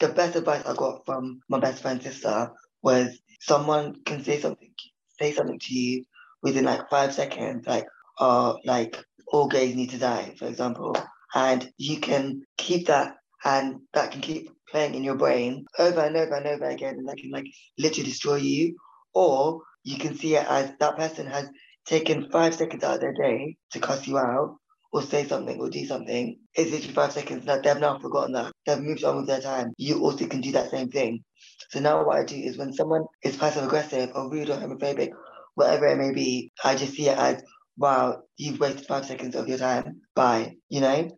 the best advice I got from my best friend's sister was someone can say something say something to you within like five seconds, like uh like all gays need to die, for example. And you can keep that and that can keep playing in your brain over and over and over again and that can like literally destroy you. Or you can see it as that person has taken five seconds out of their day to cuss you out or say something or do something, it's literally five seconds that they've now forgotten that. They've moved on with their time. You also can do that same thing. So now what I do is when someone is passive aggressive or rude or homophobic, whatever it may be, I just see it as, wow, you've wasted five seconds of your time. Bye. You know?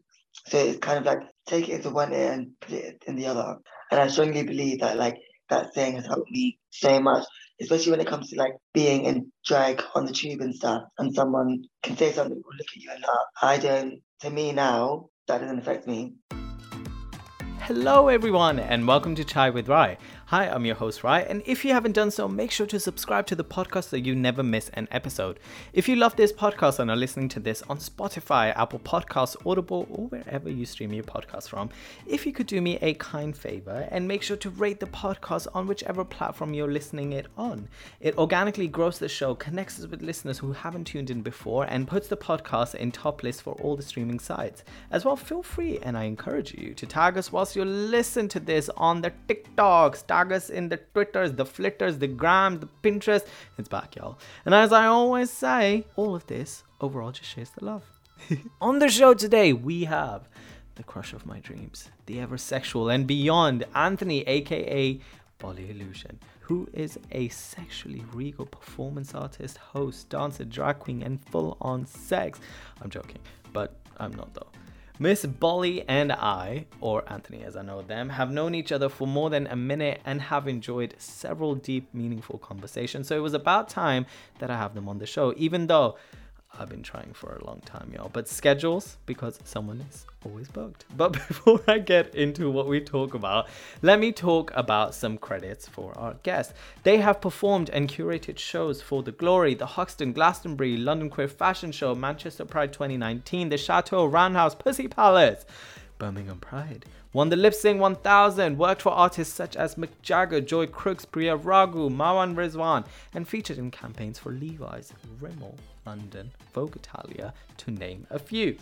So it's kind of like take it into one ear and put it in the other. And I strongly believe that like that saying has helped me so much especially when it comes to like being in drag on the tube and stuff, and someone can say something or look at you and laugh. I don't. To me now, that doesn't affect me. Hello, everyone, and welcome to Chai with Rai. Hi, I'm your host, Rai, and if you haven't done so, make sure to subscribe to the podcast so you never miss an episode. If you love this podcast and are listening to this on Spotify, Apple Podcasts, Audible, or wherever you stream your podcast from, if you could do me a kind favor and make sure to rate the podcast on whichever platform you're listening it on. It organically grows the show, connects us with listeners who haven't tuned in before, and puts the podcast in top list for all the streaming sites. As well, feel free, and I encourage you to tag us whilst you listen to this on the TikToks, tag us in the Twitters, the Flitters, the Gram, the Pinterest. It's back, y'all. And as I always say, all of this overall just shares the love. On the show today, we have the crush of my dreams, the ever sexual and beyond, Anthony, aka Bolly Illusion, who is a sexually regal performance artist, host, dancer, drag queen, and full on sex. I'm joking, but I'm not though. Miss Bolly and I, or Anthony as I know them, have known each other for more than a minute and have enjoyed several deep, meaningful conversations. So it was about time that I have them on the show, even though I've been trying for a long time, y'all. But schedules, because someone is always booked. But before I get into what we talk about, let me talk about some credits for our guests. They have performed and curated shows for The Glory, The Hoxton, Glastonbury, London Queer Fashion Show, Manchester Pride 2019, The Chateau, Roundhouse, Pussy Palace. Birmingham Pride. Won the Lip Sync 1000, worked for artists such as Mick Jagger, Joy Crookes, Priya Ragu, Mawaan Rizwan, and featured in campaigns for Levi's, Rimmel, London, Vogue Italia, to name a few.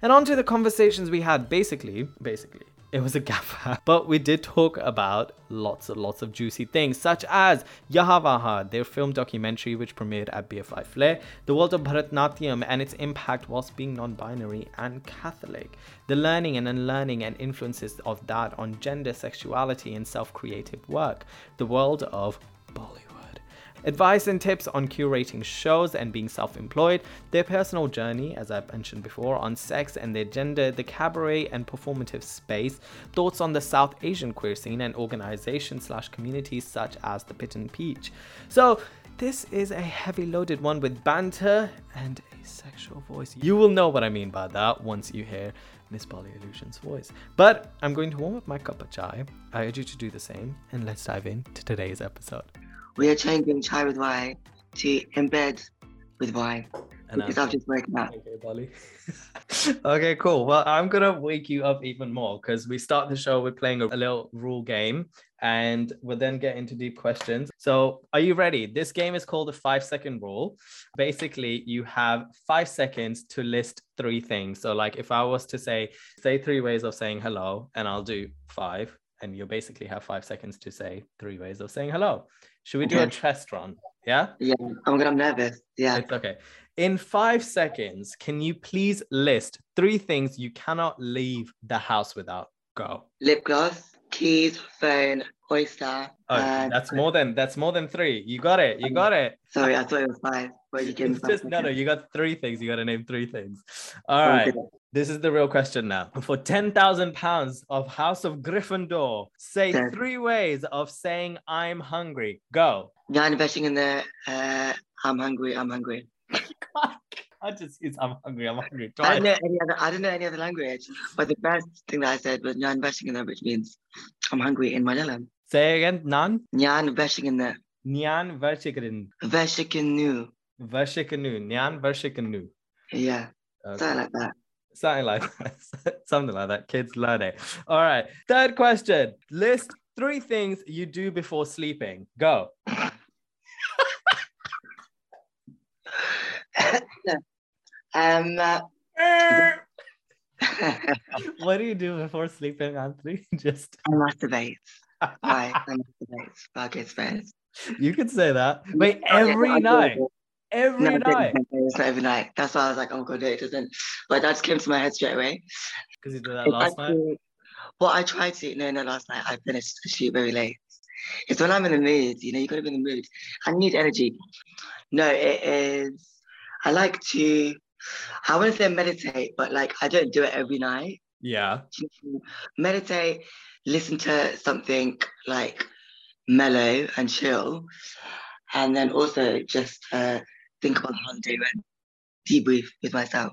And on to the conversations we had. Basically, basically, it was a gaffer. But we did talk about lots and lots of juicy things, such as Yaha Waha, their film documentary which premiered at BFI Flare, the world of Bharatnatyam and its impact whilst being non-binary and Catholic, the learning and unlearning and influences of that on gender, sexuality, and self-creative work, the world of Bollywood advice and tips on curating shows and being self employed, their personal journey, as I've mentioned before, on sex and their gender, the cabaret and performative space, thoughts on the South Asian queer scene and organizations slash communities such as the Bitten Peach. So, this is a heavy loaded one with banter and a sexual voice. You will know what I mean by that once you hear Miss Bolly Illusion's voice. But I'm going to warm up my cup of chai. I urge you to do the same, and let's dive into today's episode we are changing chai with Rai to embed with Rai. And because I've just woken up. Okay, Bolly. okay, cool. Well, I'm gonna wake you up even more because we start the show with playing a, a little rule game, and we'll then get into deep questions. So, are you ready? This game is called the five second rule. Basically, you have five seconds to list three things. So, like if I was to say, say three ways of saying hello, and I'll do five, and you basically have five seconds to say three ways of saying hello. Should we do a test run? Yeah? Yeah, I'm gonna I'm nervous. Yeah. It's okay. In five seconds, can you please list three things you cannot leave the house without? Go. Lip gloss, keys, phone, oyster. Oh, and... that's more than that's more than three. You got it. You got it. Sorry, I thought it was five. But you it's just no, no. You got three things. You got to name three things. All right. This is the real question now. For £10,000 of House of Gryffindor, say okay. three ways of saying I'm hungry. Go. Yeah, investing in the uh, I'm hungry, I'm hungry. I just use I'm hungry, I'm hungry. Try I don't know any other I don't know any other language. But the best thing that I said was Nyan there, which means I'm hungry in Malayalam. Say again, Nan? Nyan there. Nyan Vershikanu. Vershikanu. Vershikanu. Nyan Vershikanu. Yeah. Okay. Something like that. Something like that. Something like that. Kids learn it. All right. Third question. List three things you do before sleeping. Go. um, uh, what do you do before sleeping, Anthony? Just I masturbate. Fuck it's best. you could say that. Wait, every night. Every No, night. It's not every night. That's why I was like, oh god, no, it doesn't. But that just came to my head straight away. Because you did that It's last night. Well, I tried to. No, no, last night I finished the shoot very late. It's when I'm in the mood, you know, you gotta be in the mood. I need energy. No, it is. I like to. I wouldn't say meditate, but like I don't do it every night. Yeah. Meditate, listen to something like mellow and chill, and then also just uh, think about the holiday and debrief with myself.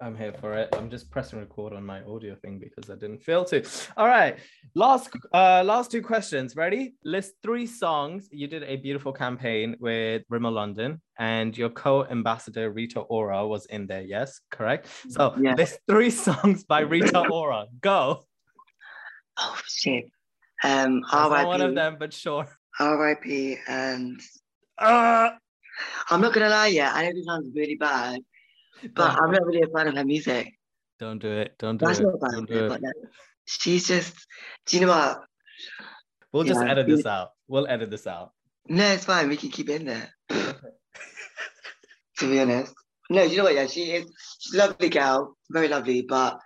I'm here for it. I'm just pressing record on my audio thing because I didn't feel to. All right. Last uh last two questions. Ready? List three songs. You did a beautiful campaign with Rimmel London and your co-ambassador Rita Ora was in there. Yes, correct. So Yeah. list three songs by Rita Ora. Go. Oh shit. Um, not one of them, but sure. R.I.P. And Uh, I'm not gonna lie, yeah, I know this sounds really bad, but I'm not really a fan of her music. don't do it. Don't do That's it. not bad, Don't do it. but like, she's just. Do you know what? We'll just Yeah, edit she- this out. We'll edit this out. No, it's fine. We can keep it in there. to be honest, no, you know what? Yeah, she is. She's a lovely girl, very lovely, but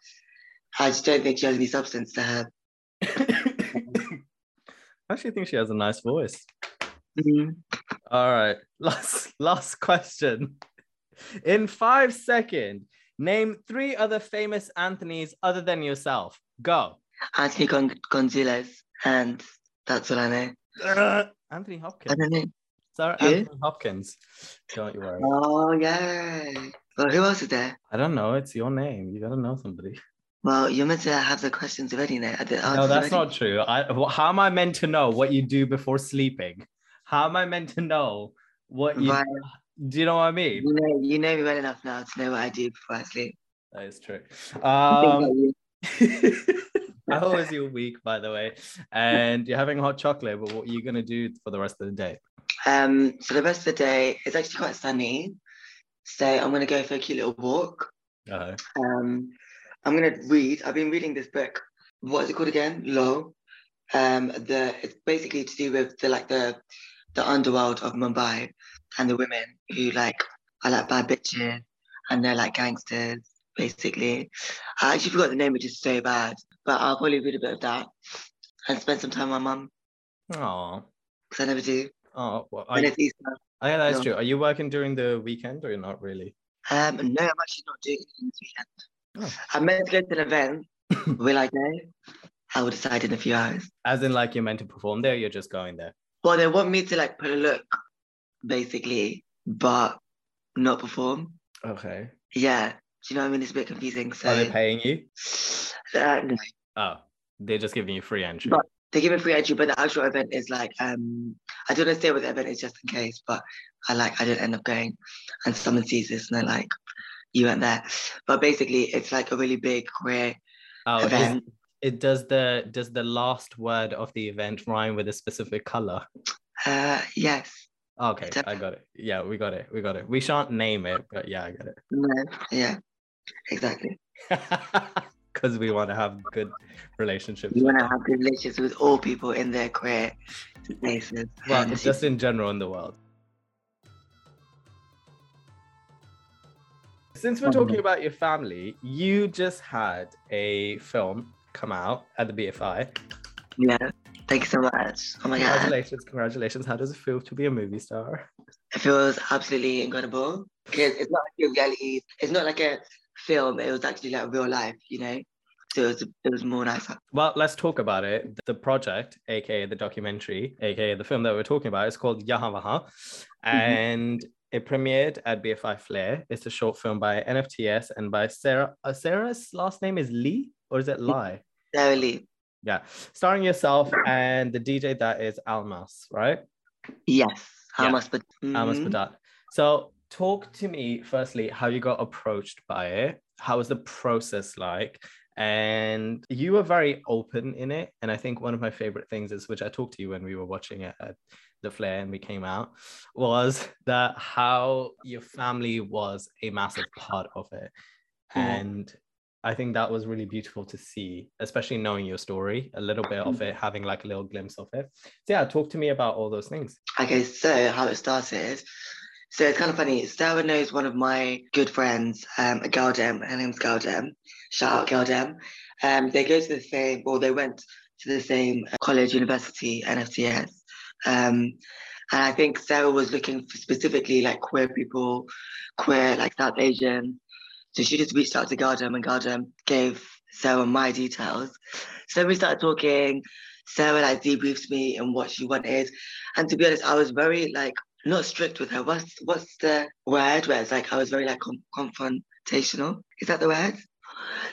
I just don't think she has any substance to her. I actually think she has a nice voice. Mhm. All right. Last last question. In five seconds, name three other famous Anthony's other than yourself. Go. Anthony Gon- Gonzalez, and that's all I know. Anthony I Hopkins. don't know. Who? Anthony Hopkins. Don't you worry. Oh yeah. Well, who else is there? I don't know. It's your name. You gotta know somebody. Well, you're meant to have the questions ready now. No, that's already. not true. I, how am I meant to know what you do before sleeping? How am I meant to know what you? Right. Do you know what I mean? You know, you know me well enough now to know what I do before I sleep. That is true. Um. How was your week, by the way? And you're having hot chocolate, but what are you gonna do for the rest of the day? Um, so the rest of the day it's actually quite sunny. So I'm gonna go for a cute little walk. Uh, Um, I'm gonna read. I've been reading this book. What is it called again? Low. Um, the it's basically to do with the like the the underworld of Mumbai and the women who like are like bad bitches and they're like gangsters, basically. I actually forgot the name, which is so bad. But I'll probably read a bit of that and spend some time with my mum oh, because I never do. oh, well, Easter. oh, yeah, that's no. true. Are you working during the weekend or you're not really? Um, no, I'm actually not doing anything this weekend. Oh. I'm meant to go to an event. Will I go? I will decide in a few hours. As in, like you're meant to perform there, you're just going there. Well, they want me to like put a look, basically, but not perform. Okay. Yeah, do you know what I mean? It's a bit confusing. So, Are they paying you? uh, no. Oh, they're just giving you free entry. But- they give me free entry, but the actual event is like, um, I don't want to say what the event is just in case, but I like, I didn't end up going, and someone sees this and they're like, you weren't there. But basically, it's like a really big queer oh, is- event. it does the does the last word of the event rhyme with a specific color? Uh, yes. Okay, I got it. Yeah, we got it. We got it. We shan't name it, but yeah, I got it. No. Yeah. Exactly. Because we want to have good relationships. You with want to have good relationships with all people in their queer spaces. well, just in general in the world. Since we're talking about your family, you just had a film come out at the BFI. yeah. Thank you so much. Oh my god. Congratulations, congratulations. How does it feel to be a movie star? It feels absolutely incredible because it's not like a reality. It's not like a film. It was actually like real life, you know. So it was it was more nicer. Well, let's talk about it. The project, aka the documentary, aka the film that we're talking about, is called Yaha Waha. Mm-hmm. And it premiered at BFI Flare. It's a short film by NFTS and by Sarah. Uh, Sarah's last name is Lee, or is it Lai? Sarah Lee. Yeah. Starring yourself and the DJ that is Almas, right? Yes. How Yeah. but Almas. Badat. So talk to me firstly how you got approached by it how was the process like? And you were very open in it. And I think one of my favorite things is, which I talked to you when we were watching it at the Flare and we came out, was that how your family was a massive part of it. Mm. And I think that was really beautiful to see, especially knowing your story, a little bit of it, having like a little glimpse of it. So yeah, talk to me about all those things. Okay, so how it started. So it's kind of funny. Sarah knows one of my good friends, um, Galdem. Her name's Galdem. Shout out Galdem. Um, they go to the same, or they went to the same college, university, NFTS. Um, and I think Sarah was looking specifically like queer people, queer, like South Asian, so she just reached out to Galdem and Galdem gave Sarah my details. So we started talking. Sarah like debriefed me and what she wanted. And to be honest, I was very like not strict with her. What's what's the word where it's like I was very like com- confrontational? Is that the word?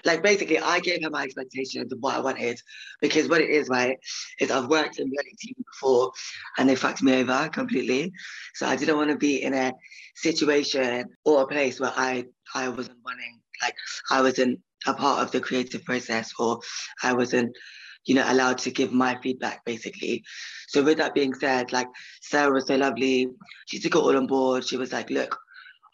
Like basically, I gave her my expectations of what I wanted because what it is, right, is I've worked in reality TV before and they fucked me over completely. So I didn't want to be in a situation or a place where I I wasn't running, like I wasn't a part of the creative process or I wasn't you know, allowed to give my feedback basically. So with that being said, like Sarah was so lovely. She took it all on board. She was like, look,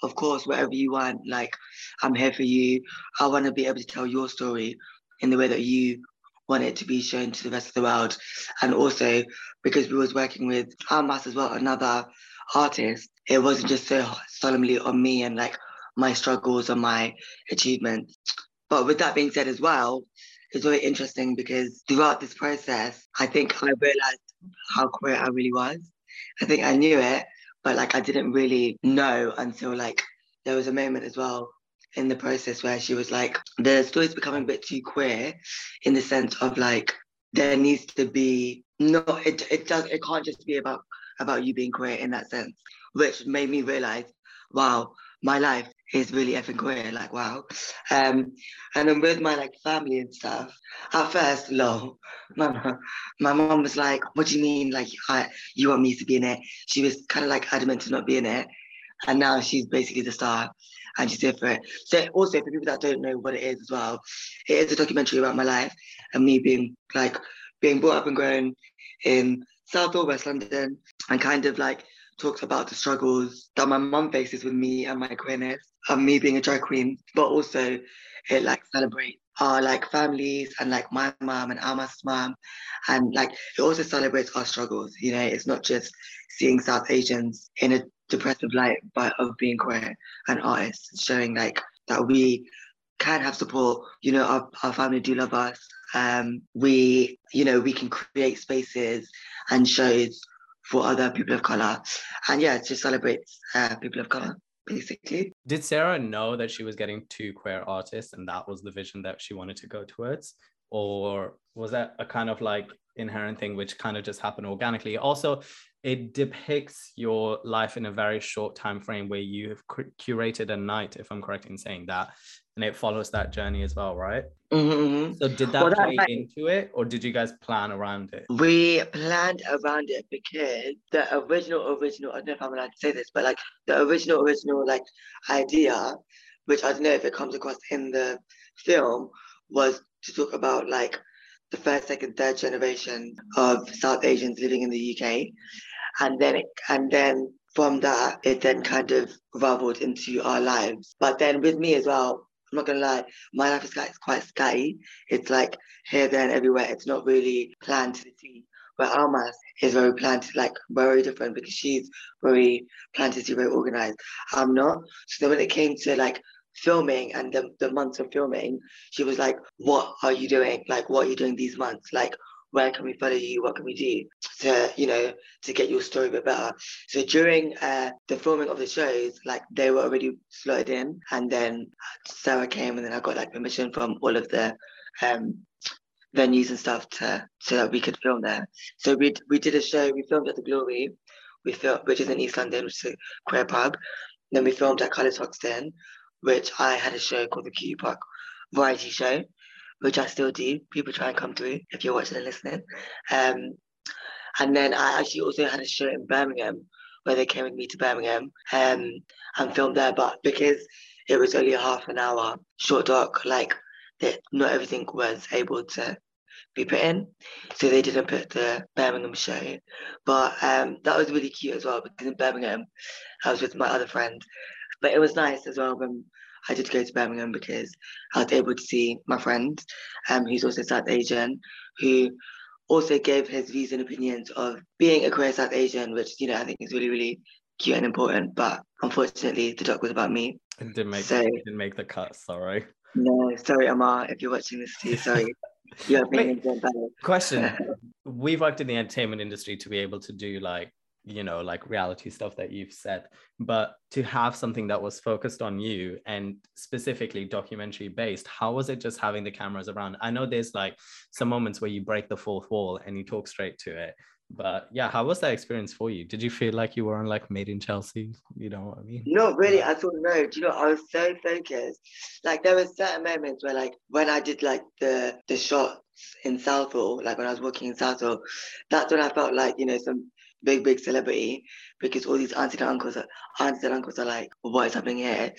of course, whatever you want, like I'm here for you. I want to be able to tell your story in the way that you want it to be shown to the rest of the world. And also because we was working with Almas as well, another artist, it wasn't just so solemnly on me and like my struggles and my achievements. But with that being said as well, it's very interesting because throughout this process, I think I realized how queer I really was. I think I knew it, but like I didn't really know until like there was a moment as well in the process where she was like, the story's becoming a bit too queer in the sense of like there needs to be no it it does it can't just be about about you being queer in that sense, which made me realize, wow, my life is really effing queer, like wow. Um, and then with my like family and stuff, at first, low, my my mom was like, "What do you mean? Like, I, you want me to be in it?" She was kind of like adamant to not be in it, and now she's basically the star, and she's here for it. So also for people that don't know what it is as well, it is a documentary about my life and me being like being brought up and grown in South or West London, and kind of like talks about the struggles that my mum faces with me and my queerness and me being a drag queen, but also it like celebrates our like families and like my mom and Alma's mom. And like it also celebrates our struggles. You know, it's not just seeing South Asians in a depressive light, but of being queer and artists, showing like that we can have support. You know, our, our family do love us. Um, we, you know, we can create spaces and shows for other people of color. And yeah, to celebrate uh, people of color, basically. Did Sarah know that she was getting two queer artists and that was the vision that she wanted to go towards? Or was that a kind of like inherent thing which kind of just happened organically? Also, it depicts your life in a very short time frame where you have curated a night, if I'm correct in saying that, and it follows that journey as well, right? Mm-hmm. So did that well, play that, into it, or did you guys plan around it? We planned around it because the original, original, I don't know if I'm allowed to say this, but like the original, original like idea, which I don't know if it comes across in the film, was to talk about like the first, second, third generation of South Asians living in the UK, and then it, and then from that, it then kind of raveled into our lives. But then with me as well, I'm not gonna lie, my life is quite, scatty. It's like here, there, and everywhere. It's not really planned to the T. Where Almas is very planned, like very different because she's very planned to see, very organized. I'm not. So then when it came to like filming and the, the months of filming, she was like, What are you doing? Like, what are you doing these months? Like, where can we follow you? What can we do to, you know, to get your story a bit better? So during uh, the filming of the shows, like they were already slotted in, and then Sarah came, and then I got like permission from all of the um, venues and stuff to so that we could film there. So we we did a show. We filmed at the Glory, we filmed which is in East London, which is a queer pub. Then we filmed at Colours Hoxton, which I had a show called the Q Park Variety Show which I still do. People try and come through if you're watching and listening. Um, and then I actually also had a show in Birmingham where they came with me to Birmingham um, and filmed there. But because it was only a half an hour short doc, like that not everything was able to be put in. So they didn't put the Birmingham show. But um, that was really cute as well because in Birmingham, I was with my other friend. But it was nice as well when I did go to Birmingham because I was able to see my friend, um, who's also South Asian, who also gave his views and opinions of being a queer South Asian, which, you know, I think is really, really cute and important. But unfortunately, the doc was about me. It didn't make, so, it didn't make the cut, sorry. No, sorry, Amar, if you're watching this too, sorry. Your opinions Question. We've worked in the entertainment industry to be able to do like you know like reality stuff that you've said but to have something that was focused on you and specifically documentary based how was it just having the cameras around? I know there's like some moments where you break the fourth wall and you talk straight to it but yeah how was that experience for you? Did you feel like you were on like made in chelsea? You know what i mean? No really. I thought no do you know i was so focused. Like there were certain moments where like when i did like the the shots in southall like when i was working in southall that's when i felt like you know some big, big celebrity because all these aunties and uncles are aunties and uncles are like, what is happening here?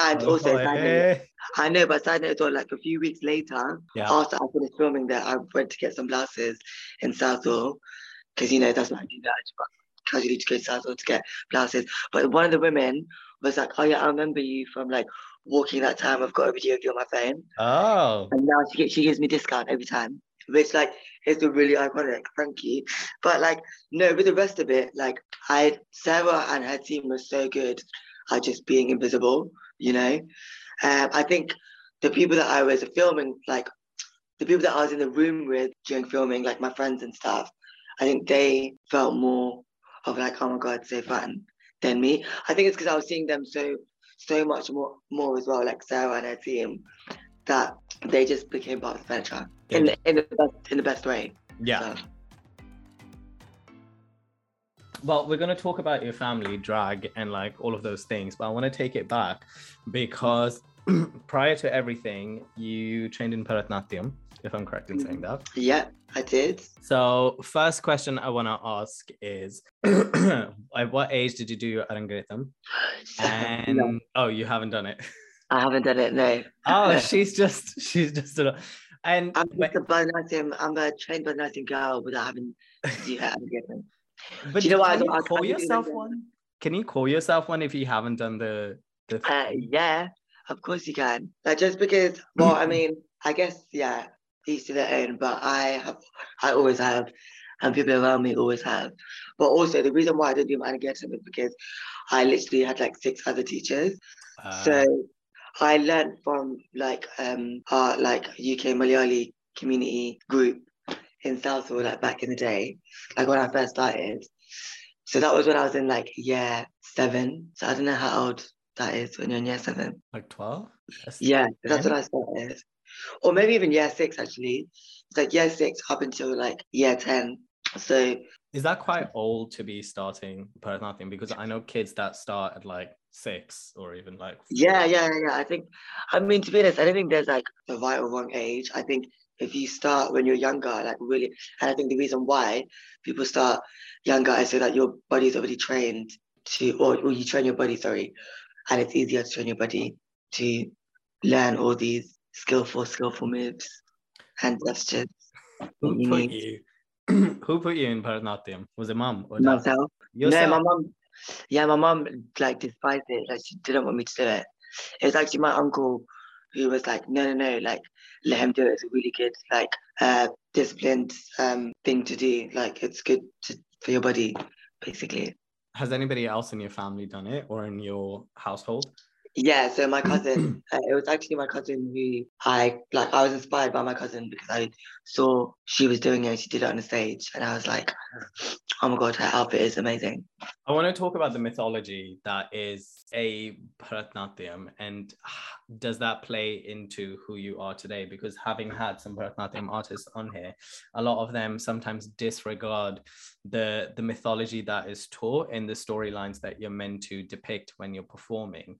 And oh, also, note, I know, but side note, like a few weeks later, yeah. after I finished filming that, I went to get some blouses in Southall because you know that's what I do that. Casually to go to Southall to get blouses. But one of the women was like, oh yeah, I remember you from like walking that time. I've got a video of you on my phone. Oh. And now she, she gives me discount every time which like a really iconic, Frankie. But like no, with the rest of it, like I Sarah and her team were so good at just being invisible, you know. Um, I think the people that I was filming, like the people that I was in the room with during filming, like my friends and stuff, I think they felt more of like, oh my god, so fun than me. I think it's because I was seeing them so so much more more as well, like Sarah and her team, that they just became part of the furniture in the, in the best in the best way. Yeah. So. Well, we're going to talk about your family, drag, and like all of those things, but I want to take it back because prior to everything, you trained in Bharatanatyam, if I'm correct in saying that. Mm-hmm. Yeah, I did. So, first question I want to ask is at what age did you do your Arangetram? And no. oh, you haven't done it. I haven't done it, no. oh, she's just, she's just, a, and I'm just a Bharatanatyam, I'm a trained girl, but I haven't it. But do you know what? Can you call yourself one? Can you call yourself one if you haven't done the? the uh, yeah, of course you can. Like just because, well, I mean, I guess yeah, each to their own. But I have, I always have, and people around me always have. But also the reason why I didn't do my is because I literally had like six other teachers. Uh, so I learned from like um our like UK Malayali community group in Southall like back in the day, like when I first started. So that was when I was in like year seven. So I don't know how old that is when you're in year seven. Like 12? Yeah, that's when I started. Or maybe even year six actually. It's like year six up until like year 10. So is that quite old to be starting Bharatanatyam? Because I know kids that start at like six or even like four. yeah yeah yeah i think i mean to be honest i don't think there's like a right or wrong age i think if you start when you're younger like really and i think the reason why people start younger is so that your body's already trained to or, or you train your body sorry and it's easier to train your body to learn all these skillful skillful moves and gestures put you who put you in Bharatanatyam? Was it mom or dad? Myself. Yourself? No, my mom yeah, my mom like despised it. Like she didn't want me to do it. It was actually my uncle who was like, no, no, no, like let him do it. It's a really good, like, uh, disciplined um thing to do. Like it's good to, for your body, basically. Has anybody else in your family done it or in your household? Yeah, so my cousin, uh, it was actually my cousin who I like. I was inspired by my cousin because I saw she was doing it. She did it on the stage, and I was like, "Oh my god, her outfit is amazing." I want to talk about the mythology that is a Bharatanatyam, and does that play into who you are today? Because having had some Bharatanatyam artists on here, a lot of them sometimes disregard the the mythology that is taught in the storylines that you're meant to depict when you're performing.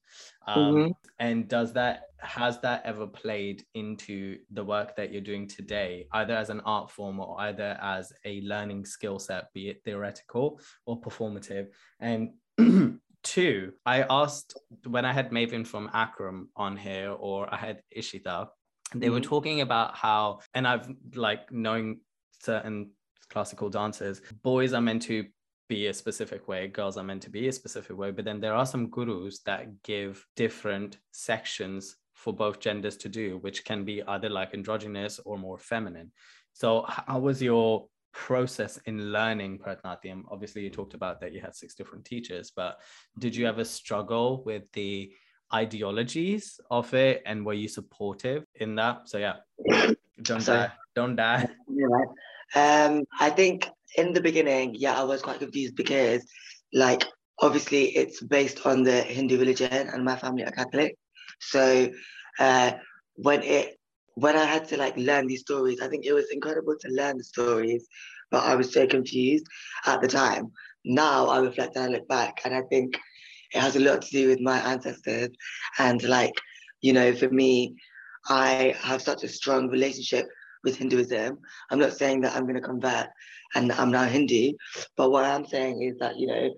Um, mm-hmm. And does that has that ever played into the work that you're doing today, either as an art form or either as a learning skill set, be it theoretical or performative? And two, I asked when I had Maven from Akram on here, or I had Ishita, they mm-hmm. were talking about how, and I've like knowing certain classical dancers, boys are meant to be a specific way, girls are meant to be a specific way. But then there are some gurus that give different sections for both genders to do, which can be either like androgynous or more feminine. So, how was your process in learning Bharatanatyam? Obviously, you talked about that you had six different teachers, but did you ever struggle with the ideologies of it and were you supportive in that? So, yeah, don't so, die. Don't die. Um, I think in the beginning, yeah, I was quite confused because, like, obviously it's based on the Hindu religion and my family are Catholic. So uh, when it when I had to like learn these stories, I think it was incredible to learn the stories, but I was so confused at the time. Now I reflect and I look back, and I think it has a lot to do with my ancestors. And like, you know, for me, I have such a strong relationship with Hinduism. I'm not saying that I'm going to convert and I'm now Hindu, but what I'm saying is that, you know,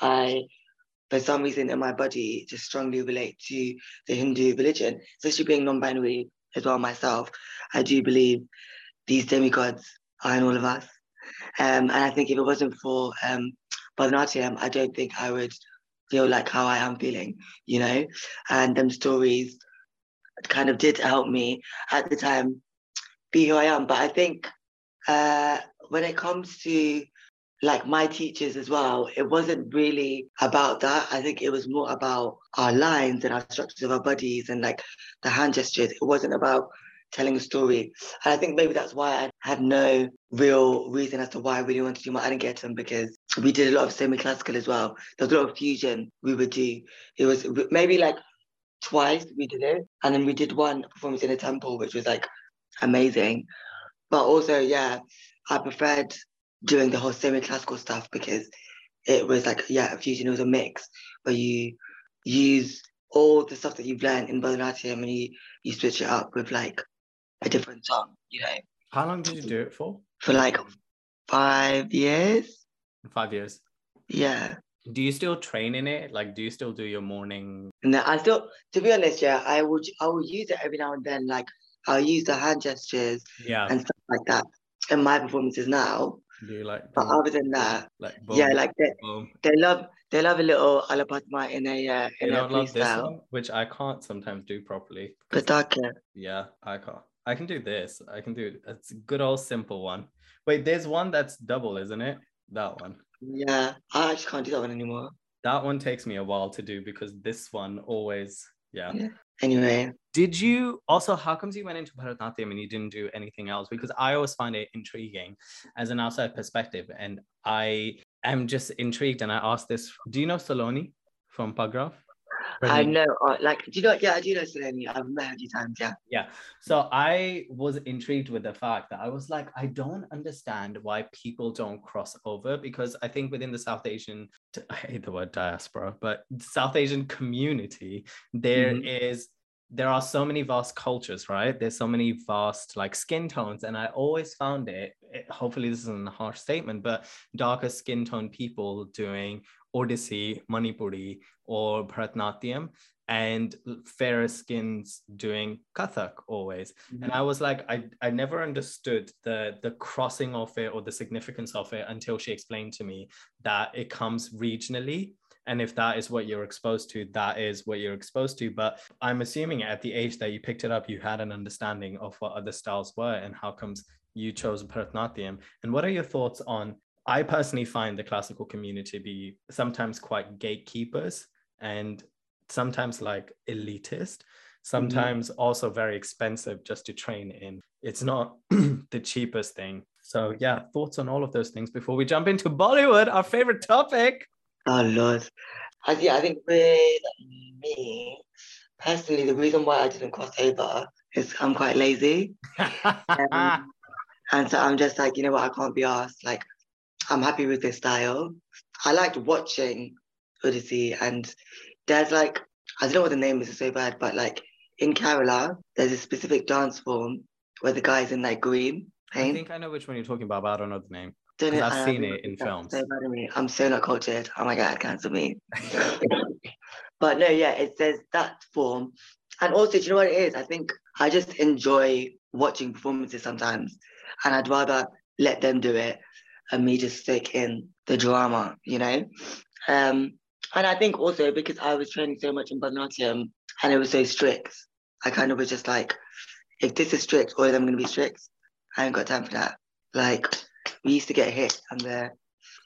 I for some reason in my body just strongly relate to the Hindu religion, especially being non-binary as well myself. I do believe these demigods are in all of us. Um, and I think if it wasn't for um, I don't think I would feel like how I am feeling, you know? And them stories kind of did help me at the time be who I am. But I think uh, when it comes to like my teachers as well, it wasn't really about that. I think it was more about our lines and our structures of our bodies and like the hand gestures. It wasn't about telling a story. And I think maybe that's why I had no real reason as to why I really wanted to do my Arangetram because we did a lot of semi-classical as well. There was a lot of fusion we would do. It was maybe like twice we did it. And then we did one performance in a temple, which was like amazing. But also, yeah, I preferred doing the whole semi-classical stuff because it was like yeah a fusion it was a mix where you use all the stuff that you've learned in Bharatanatyam and you you switch it up with like a different song you know. How long did you do it for? For like five years. Five years. Yeah. Do you still train in it? Like do you still do your morning? No i still to be honest yeah i would i would use it every now and then. Like i'll use the hand gestures yeah. and stuff like that in my performances now do you like? But other than that, like boom, yeah, like they, boom. they love they love a little alapadma in a uh, in a freestyle, one, which I can't sometimes do properly. Pataka. Yeah, I can't. I can do this. I can do it's a good old simple one. Wait, there's one that's double, isn't it? That one. Yeah, I just can't do that one anymore. That one takes me a while to do because this one always, yeah. yeah. Anyway, did you also how comes you went into Bharatanatyam and you didn't do anything else? Because I always find it intriguing as an outside perspective, and I am just intrigued. And I asked this: Do you know Saloni from Pagraph? I know, uh, like, do you know? Yeah, I do know Saloni. I've met her a few times. Yeah. Yeah. So I was intrigued with the fact that I was like, I don't understand why people don't cross over because I think within the South Asian, I hate the word diaspora, but South Asian community, there mm-hmm. is there are so many vast cultures, right? There's so many vast like skin tones. And I always found it, it, hopefully this isn't a harsh statement, but darker skin tone people doing Odissi, Manipuri, or Bharatanatyam, and fairer skins doing Kathak always. Mm-hmm. And I was like, I, I never understood the the crossing of it or the significance of it until she explained to me that it comes regionally and if that is what you're exposed to that is what you're exposed to but i'm assuming at the age that you picked it up you had an understanding of what other styles were and how comes you chose Bharatanatyam and what are your thoughts on I personally find the classical community to be sometimes quite gatekeepers and sometimes like elitist, sometimes mm-hmm. also very expensive just to train in. It's not the cheapest thing. So, yeah, thoughts on all of those things before we jump into Bollywood, our favorite topic. Oh Lord. I, yeah, I think with me, personally, the reason why I didn't cross over is I'm quite lazy. um, and so I'm just like, you know what, I can't be asked. Like, I'm happy with this style. I liked watching Odissi and there's like, I don't know what the name is so bad, but like in Kerala, there's a specific dance form where the guy's in like green paint. I think I know which one you're talking about, but I don't know the name. Know, I've and seen it in films. So bad of me. I'm so not cultured. Oh my god, cancel me. but no, yeah, it says that form. And also, do you know what it is? I think I just enjoy watching performances sometimes. And I'd rather let them do it and me just stick in the drama, you know? Um, and I think also because I was training so much in Bharatanatyam and it was so strict, I kind of was just like, if this is strict, all I'm going to be strict. I ain't got time for that. Like, we used to get hit and the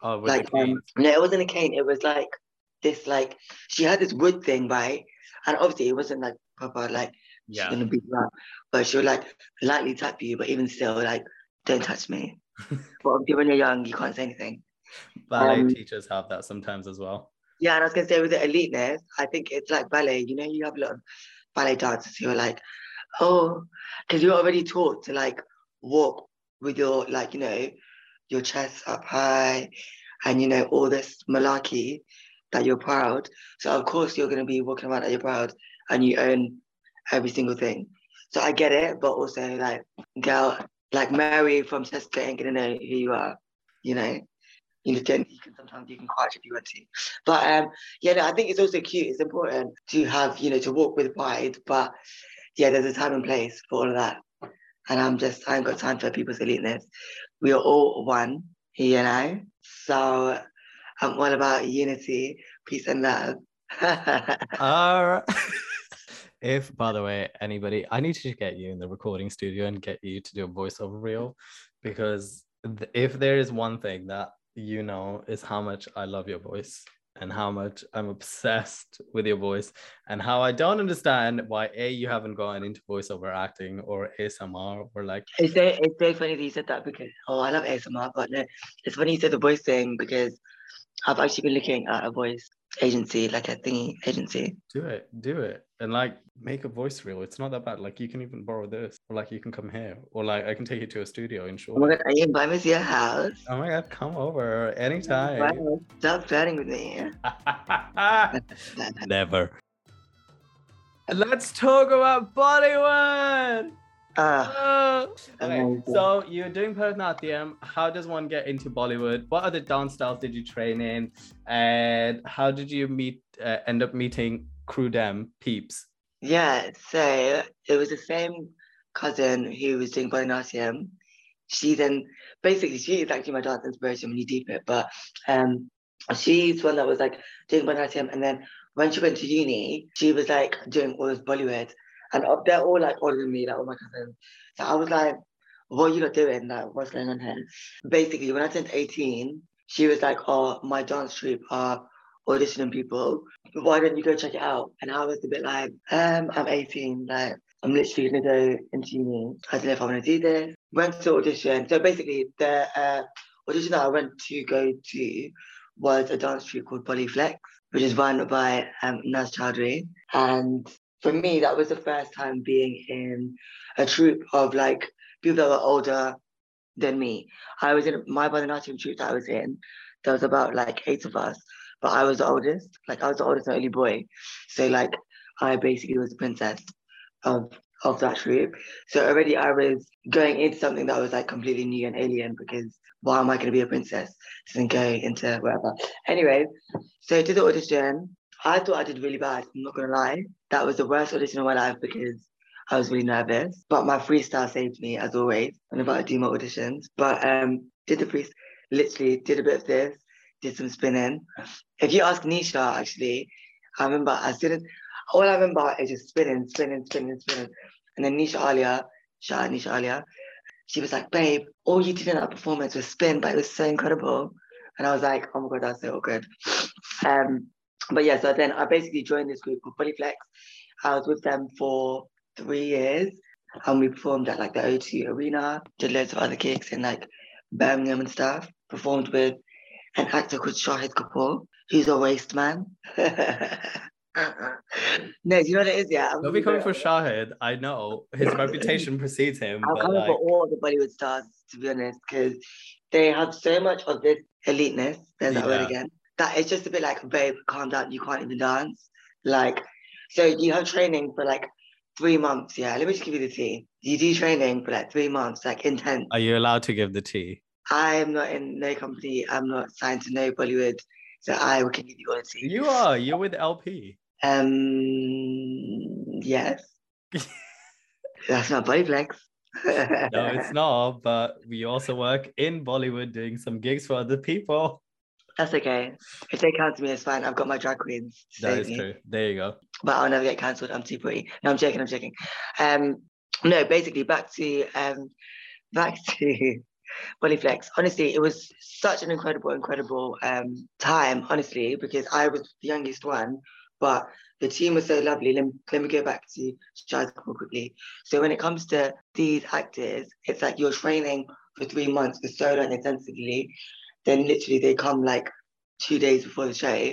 Oh, like um, no, it wasn't a cane. It was like this like she had this wood thing, right? And obviously it wasn't like proper like she's gonna beat you up, but she would like lightly tap you, but even still like don't touch me. but obviously when you're young, you can't say anything. Ballet um, teachers have that sometimes as well. Yeah, and I was gonna say with the eliteness, I think it's like ballet. You know, you have a lot of ballet dancers who are like, oh, because you're already taught to like walk with your like you know your chest up high, and you know all this malarkey that you're proud. So of course you're gonna be walking around that you're proud and you own every single thing. So I get it, but also like girl, like Mary from Tesco ain't gonna know who you are, you know. You can, you can sometimes you can crouch if you want to, but um, yeah, no, I think it's also cute. It's important to have, you know, to walk with pride. But yeah, there's a time and place for all of that, and I'm just I ain't got time for people's eliteness. We are all one, you I. So um, I'm all about unity, peace, and love. All right. if, by the way, anybody, I need to get you in the recording studio and get you to do a voiceover reel because if there is one thing that you know is how much I love your voice and how much I'm obsessed with your voice and how I don't understand why A, you haven't gone into voiceover acting or ASMR or like, It's so it's so funny that you said that because oh I love ASMR, but no, it's funny you said the voice thing because I've actually been looking at a voice agency, like a thingy agency. do it, do it. And like make a voice reel. It's not that bad. Like you can even borrow this or like you can come here or like I can take you to a studio in Oh my short. god, are you invite me to your house? Oh my god, come over anytime. Wow, Stop flirting with me. Never. Let's talk about Bollywood. Uh, Oh. Okay, so you're doing Bharatanatyam. How does one get into Bollywood? What other dance styles did you train in? And how did you meet? Uh, end up meeting Crew Dem Peeps? yeah, so it was the same cousin who was doing Bharatanatyam. She then basically she is actually my dance inspiration when you deep it, but um she's one that was like doing Bharatanatyam and then when she went to uni, she was like doing all this Bollywood and up they're all like older than me, like all my cousins. So I was like, what are you not doing? Like what's going on here? Basically when I turned 18, she was like, Oh, my dance troupe are auditioning people. But why don't you go check it out? And I was a bit like, um, I'm 18, like I'm literally gonna go into uni. I don't know if I want to do this. Went to audition. So basically, the uh, audition that I went to go to was a dance troupe called Bollyflex, which is run by um, Naz Chowdhury. And for me, that was the first time being in a troupe of like people that were older than me. I was in my Bharatanatyam troupe that I was in. There was about like eight of us, but I was the oldest. Like I was the oldest and only boy. So like I basically was the princess of of that troupe. So already I was going into something that was like completely new and alien because why am I going to be a princess? Doesn't go into whatever. Anyway, so did the audition. I thought I did really bad. I'm not gonna lie. That was the worst audition of my life because I was really nervous. But my freestyle saved me as always. I'm about to do my auditions. But um, did the freestyle. Literally did a bit of this. Did some spinning. If you ask Nisha, actually, I remember I didn't. All I remember is just spinning, spinning, spinning, spinning. And then Nisha Alia, shout out Nisha Alia, she was like, babe, all you did in that performance was spin, but it was so incredible. And I was like, oh my God, that's so good. Um, but yeah, so then I basically joined this group called Bollyflex. I was with them for three years and we performed at like the O2 Arena, did loads of other gigs in like Birmingham and stuff, performed with an actor called Shahid Kapoor, who's a waste man. Uh-uh. no, do you know what it is? Yeah, I'm Don't be coming for Shahid. I know his reputation precedes him, I'm but coming like, for all the Bollywood stars, to be honest, because they have so much of this eliteness, there's that word again, that it's just a bit like, babe, calm down, you can't even dance. Like, so you have training for like three months, yeah. Let me just give you the tea. You do training for like three months, like intense. are you allowed to give the tea? I am not in no company. I'm not signed to no Bollywood. So I can give you honesty. You are. You're with LP. Um. Yes. That's not body flex. no, it's not. But we also work in Bollywood doing some gigs for other people. That's okay. If they cancel me, it's fine. I've got my drag queens. That is me. true. There you go. But I'll never get cancelled. I'm too pretty. No, I'm joking. I'm joking. Um, no, basically back to um, back to Bollyflex. Honestly, it was such an incredible, incredible um time. Honestly, because I was the youngest one, but the team was so lovely. Let me, let me go back to Shahid Kapoor quickly. So when it comes to these actors, it's like you're training for three months for so long intensively, then literally they come like two days before the show,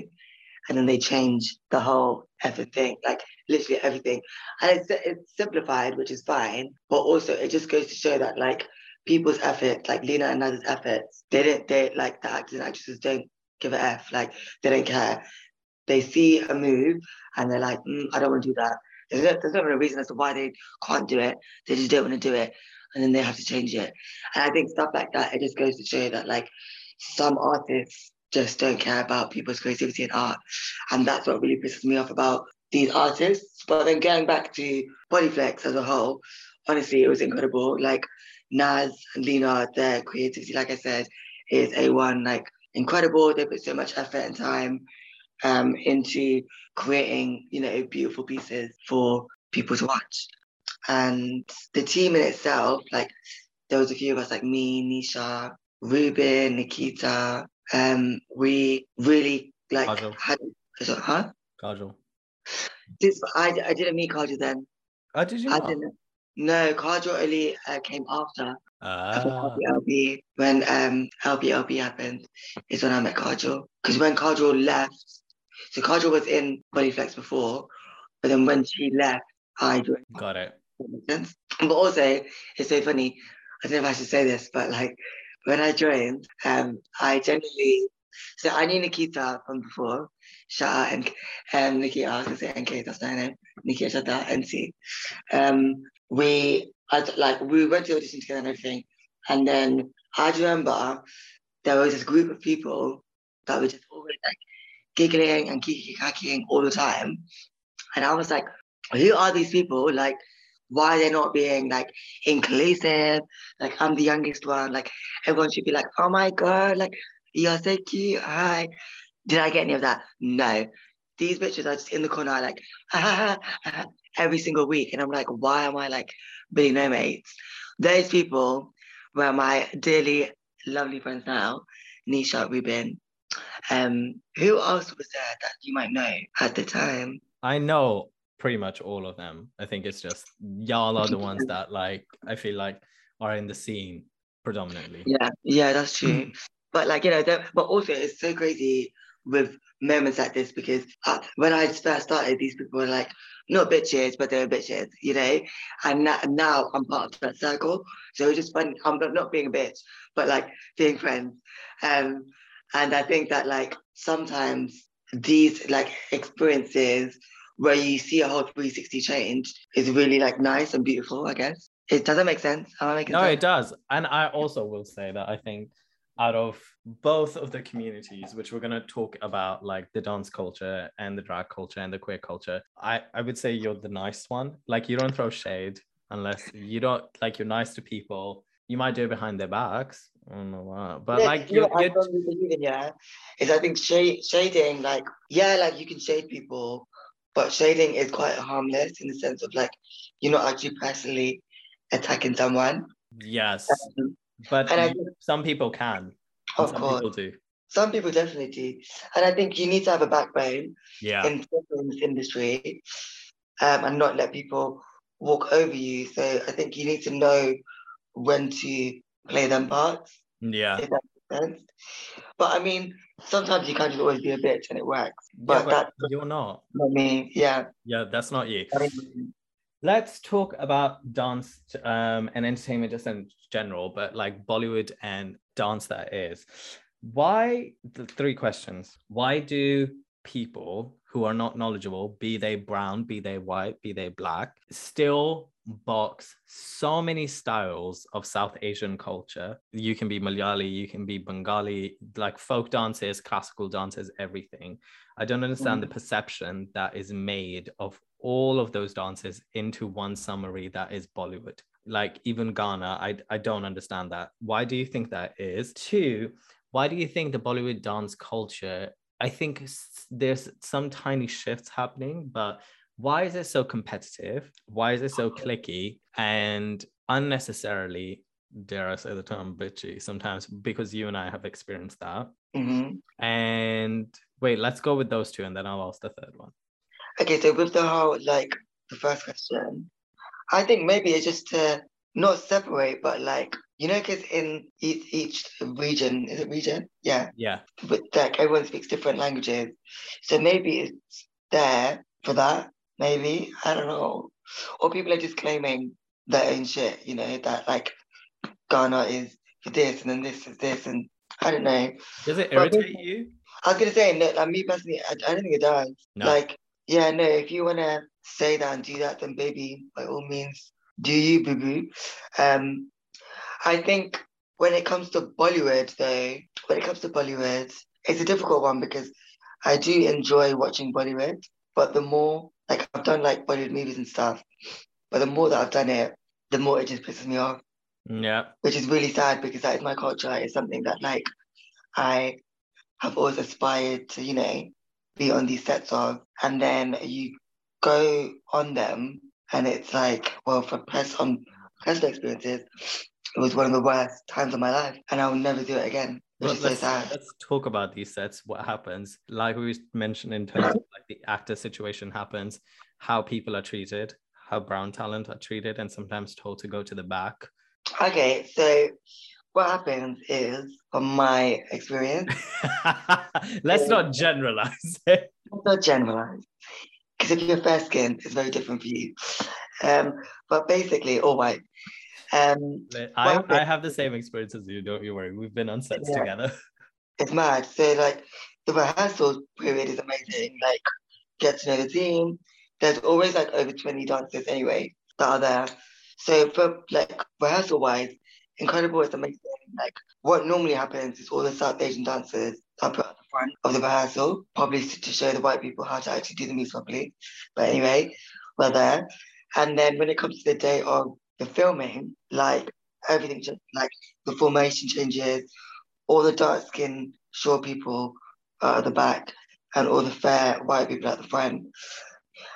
and then they change the whole everything, like literally everything. And it's it's simplified, which is fine, but also it just goes to show that like people's efforts, like Lena and Nada's efforts, they don't they like the actors and actresses don't give a F, like they don't care. They see a move and they're like, mm, I don't want to do that. There's no, there's no real reason as to why they can't do it. They just don't want to do it. And then they have to change it. And I think stuff like that, it just goes to show that like some artists just don't care about people's creativity and art. And that's what really pisses me off about these artists. But then going back to Bollyflex as a whole, honestly, it was incredible. Like Naz and Lena, their creativity, like I said, is A1, like incredible. They put so much effort and time um, into creating, you know, beautiful pieces for people to watch. And the team in itself, like there was a few of us, like me, Nisha, Ruben, Nikita. Um, we really like Kajal. had, huh? Kajal. This I, I didn't meet Kajal then. Oh, did you I not? didn't. No, only uh, came after Ah, LB when um LBLB happened. Is when I met Kajal. Because when Kajal left, so Kajal was in Bollyflex before, but then when she left, I joined. got it. But also, it's so funny. I don't know if I should say this, but like when I joined, um, I generally so I knew Nikita from before. Out and um Nikita, I was gonna say NK, that's name. Nikita shout out NC. Um we I like we went to audition together and everything. And then I remember there was this group of people that were just always like giggling and kiki all the time. And I was like, who are these people? Like, why they're they not being like inclusive? Like, I'm the youngest one. Like, everyone should be like, oh my God, like, you're so cute. Hi. Did I get any of that? No. These bitches are just in the corner, like, every single week. And I'm like, why am I like being no mates? Those people were my dearly lovely friends now, Nisha, Ruben. Um, who else was there that you might know at the time? I know pretty much all of them. I think it's just y'all are the ones that like I feel like are in the scene predominantly. Yeah, yeah, that's true. but like you know, but also it's so crazy with moments like this because uh, when I first started, these people were like not bitches, but they were bitches, you know. And now, now I'm part of that circle, so it's just fun. I'm not- not being a bitch, but like being friends. Um, and I think that like sometimes these like experiences where you see a whole 360 change is really like nice and beautiful. I guess it doesn't make sense. Am I making No, sense? it does. And I also will say that I think out of both of the communities, which we're gonna talk about, like the dance culture and the drag culture and the queer culture, I, I would say you're the nice one. Like you don't throw shade unless you don't like you're nice to people. You might do it behind their backs. I don't know why. But Yeah, like you you know, I you strongly believe in yeah, is I think shade, shading, like yeah, like you can shade people, but shading is quite harmless in the sense of like you're not actually personally attacking someone. yes. Um, But And I you- think- some people can. Of some course, people do. some people definitely do, and I think you need to have a backbone Yeah. in, in this industry, um, and not let people walk over you. So I think you need to know when to play them parts. yeah. if that makes sense. But I mean, sometimes you can't just always be a bitch and it works. Yeah, But but that's you're not. not me. Yeah. Yeah, that's not you. I mean, Let's talk about dance um, and entertainment just in general, but like Bollywood and dance that is. Why, the three questions. Why do people who are not knowledgeable, be they brown, be they white, be they black, still box so many styles of South Asian culture. You can be Malayali, you can be Bengali, like folk dances, classical dances, everything. I don't understand mm. the perception that is made of all of those dances into one summary that is Bollywood. Like even Ghana, I, I don't understand that. Why do you think that is? Two, why do you think the Bollywood dance culture? I think there's some tiny shifts happening, but why is it so competitive? Why is it so clicky and unnecessarily, dare I say the term bitchy sometimes because you and I have experienced that. Mm-hmm. And wait, let's go with those two and then I'll ask the third one. Okay, so with the whole like the first question, I think maybe it's just to not separate, but like you know, because in each, each region, is it region? Yeah. Yeah. But like everyone speaks different languages, so maybe it's there for that maybe I don't know, or people are just claiming their own shit. You know that like Ghana is for this and then this is this and I don't know. Does it irritate but, you? I was gonna say no, like me personally, I, I don't think it does. No. Like yeah, no. If you wanna say that and do that, then baby, by all means, do you, boo boo. Um, I think when it comes to Bollywood, though, when it comes to Bollywood, it's a difficult one because I do enjoy watching Bollywood, but the more like I've done like Bollywood movies and stuff, but the more that I've done it, the more it just pisses me off. Yeah. Which is really sad because that is my culture. It's something that like I have always aspired to, you know, be on these sets of. And then you go on them and it's like, well, for press on personal experiences, it was one of the worst times of my life. And I will never do it again. Which well, let's, so let's talk about these sets. What happens? Like we mentioned in terms of like the actor situation happens, how people are treated, how brown talent are treated, and sometimes told to go to the back. Okay, so what happens is, from my experience, let's not generalize it. Not generalize, because if you're fair skinned, it's very different for you. Um, but basically, all white. Um, I, I have the same experience as you. Don't you worry. We've been on sets yeah. together. It's mad. So like the rehearsal period is amazing. Like get to know the team. There's always like over 20 dancers anyway that are there. So for like rehearsal wise, incredible. It's amazing. Like what normally happens is all the South Asian dancers are put at the front of the rehearsal, probably to show the white people how to actually do the moves properly. But anyway, we're there. And then when it comes to the day of the filming, like everything just like the formation changes, all the dark skin short people are at the back and all the fair white people at the front.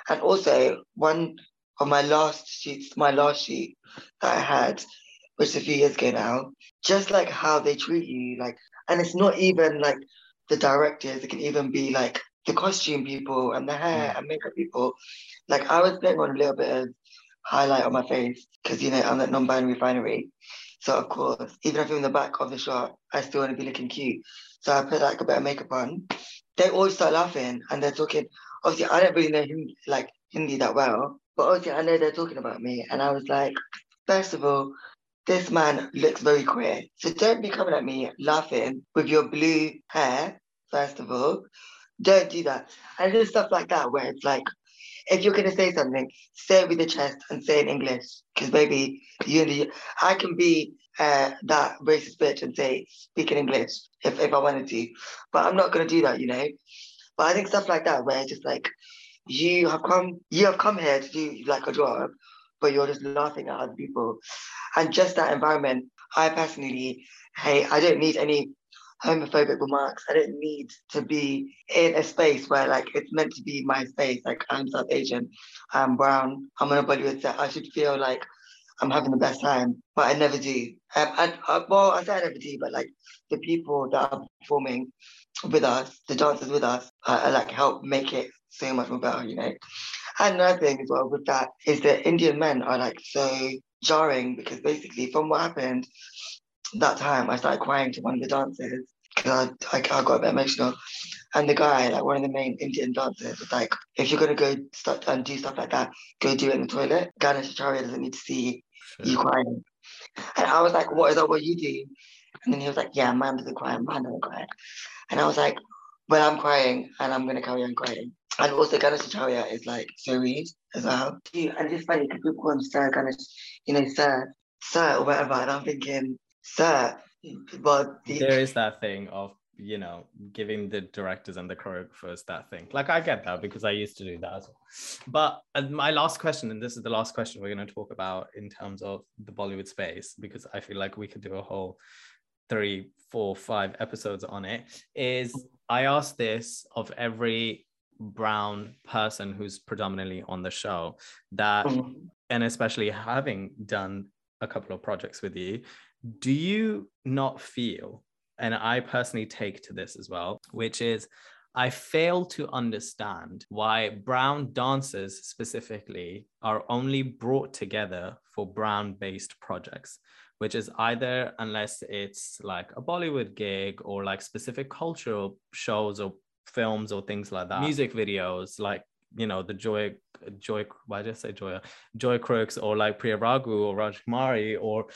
And also one of my last sheets, my last sheet that I had, which is a few years ago now, just like how they treat you, like and it's not even like the directors, it can even be like the costume people and the hair mm. and makeup people. Like I was putting on a little bit of highlight on my face because you know I'm that non-binary refinery. So of course, even if I'm in the back of the shot, I still want to be looking cute. So I put like a bit of makeup on. They all start laughing and they're talking. Obviously, I don't really know Hindi, like Hindi that well, but obviously I know they're talking about me. And I was like, first of all, this man looks very queer. So don't be coming at me laughing with your blue hair, first of all. Don't do that. And just stuff like that where it's like, if you're going to say something, say it with the chest and say in English. Because maybe you and I can be uh, that racist bitch and say, speak in English if, if I wanted to. But I'm not going to do that, you know? But I think stuff like that, where it's just like, you have come, you have come here to do like a job, but you're just laughing at other people. And just that environment, I personally hey, I don't need any homophobic remarks. I don't need to be in a space where like it's meant to be my space. Like I'm South Asian, I'm brown, I'm on a Bollywood set. I should feel like I'm having the best time, but I never do. Um, and uh, well, I say I never do, but like the people that are performing with us, the dancers with us, uh, like help make it so much more better, you know. And another thing as well with that is that Indian men are like so jarring because basically from what happened that time, I started crying to one of the dancers because I, I, I, got a bit emotional. And the guy, like one of the main Indian dancers, was like, if you're gonna go start and do stuff like that, go do it in the toilet. Ganesh Acharya doesn't need to see sure. you crying. And I was like, what is that what you do? And then he was like, yeah, man doesn't cry, man doesn't cry. And I was like, when I'm crying and I'm gonna carry on crying. And also Ganesh Acharya is like so read as well. And it's funny because people call him Sir Ganesh, you know, Sir, Sir or whatever. And I'm thinking, Sir, but the... there is that thing of you know giving the directors and the choreographers that thing like i get that because i used to do that as well but uh, my last question and this is the last question we're going to talk about in terms of the bollywood space because i feel like we could do a whole three four five episodes on it is i asked this of every brown person who's predominantly on the show that mm-hmm. and especially having done a couple of projects with you do you not feel and i personally take to this as well which is I fail to understand why brown dancers specifically are only brought together for brown based projects, which is either unless it's like a Bollywood gig or like specific cultural shows or films or things like that. Music videos like you know the Joy Joy why did I say Joy Joy Crookes or like Priya Ragu or Rajkumari or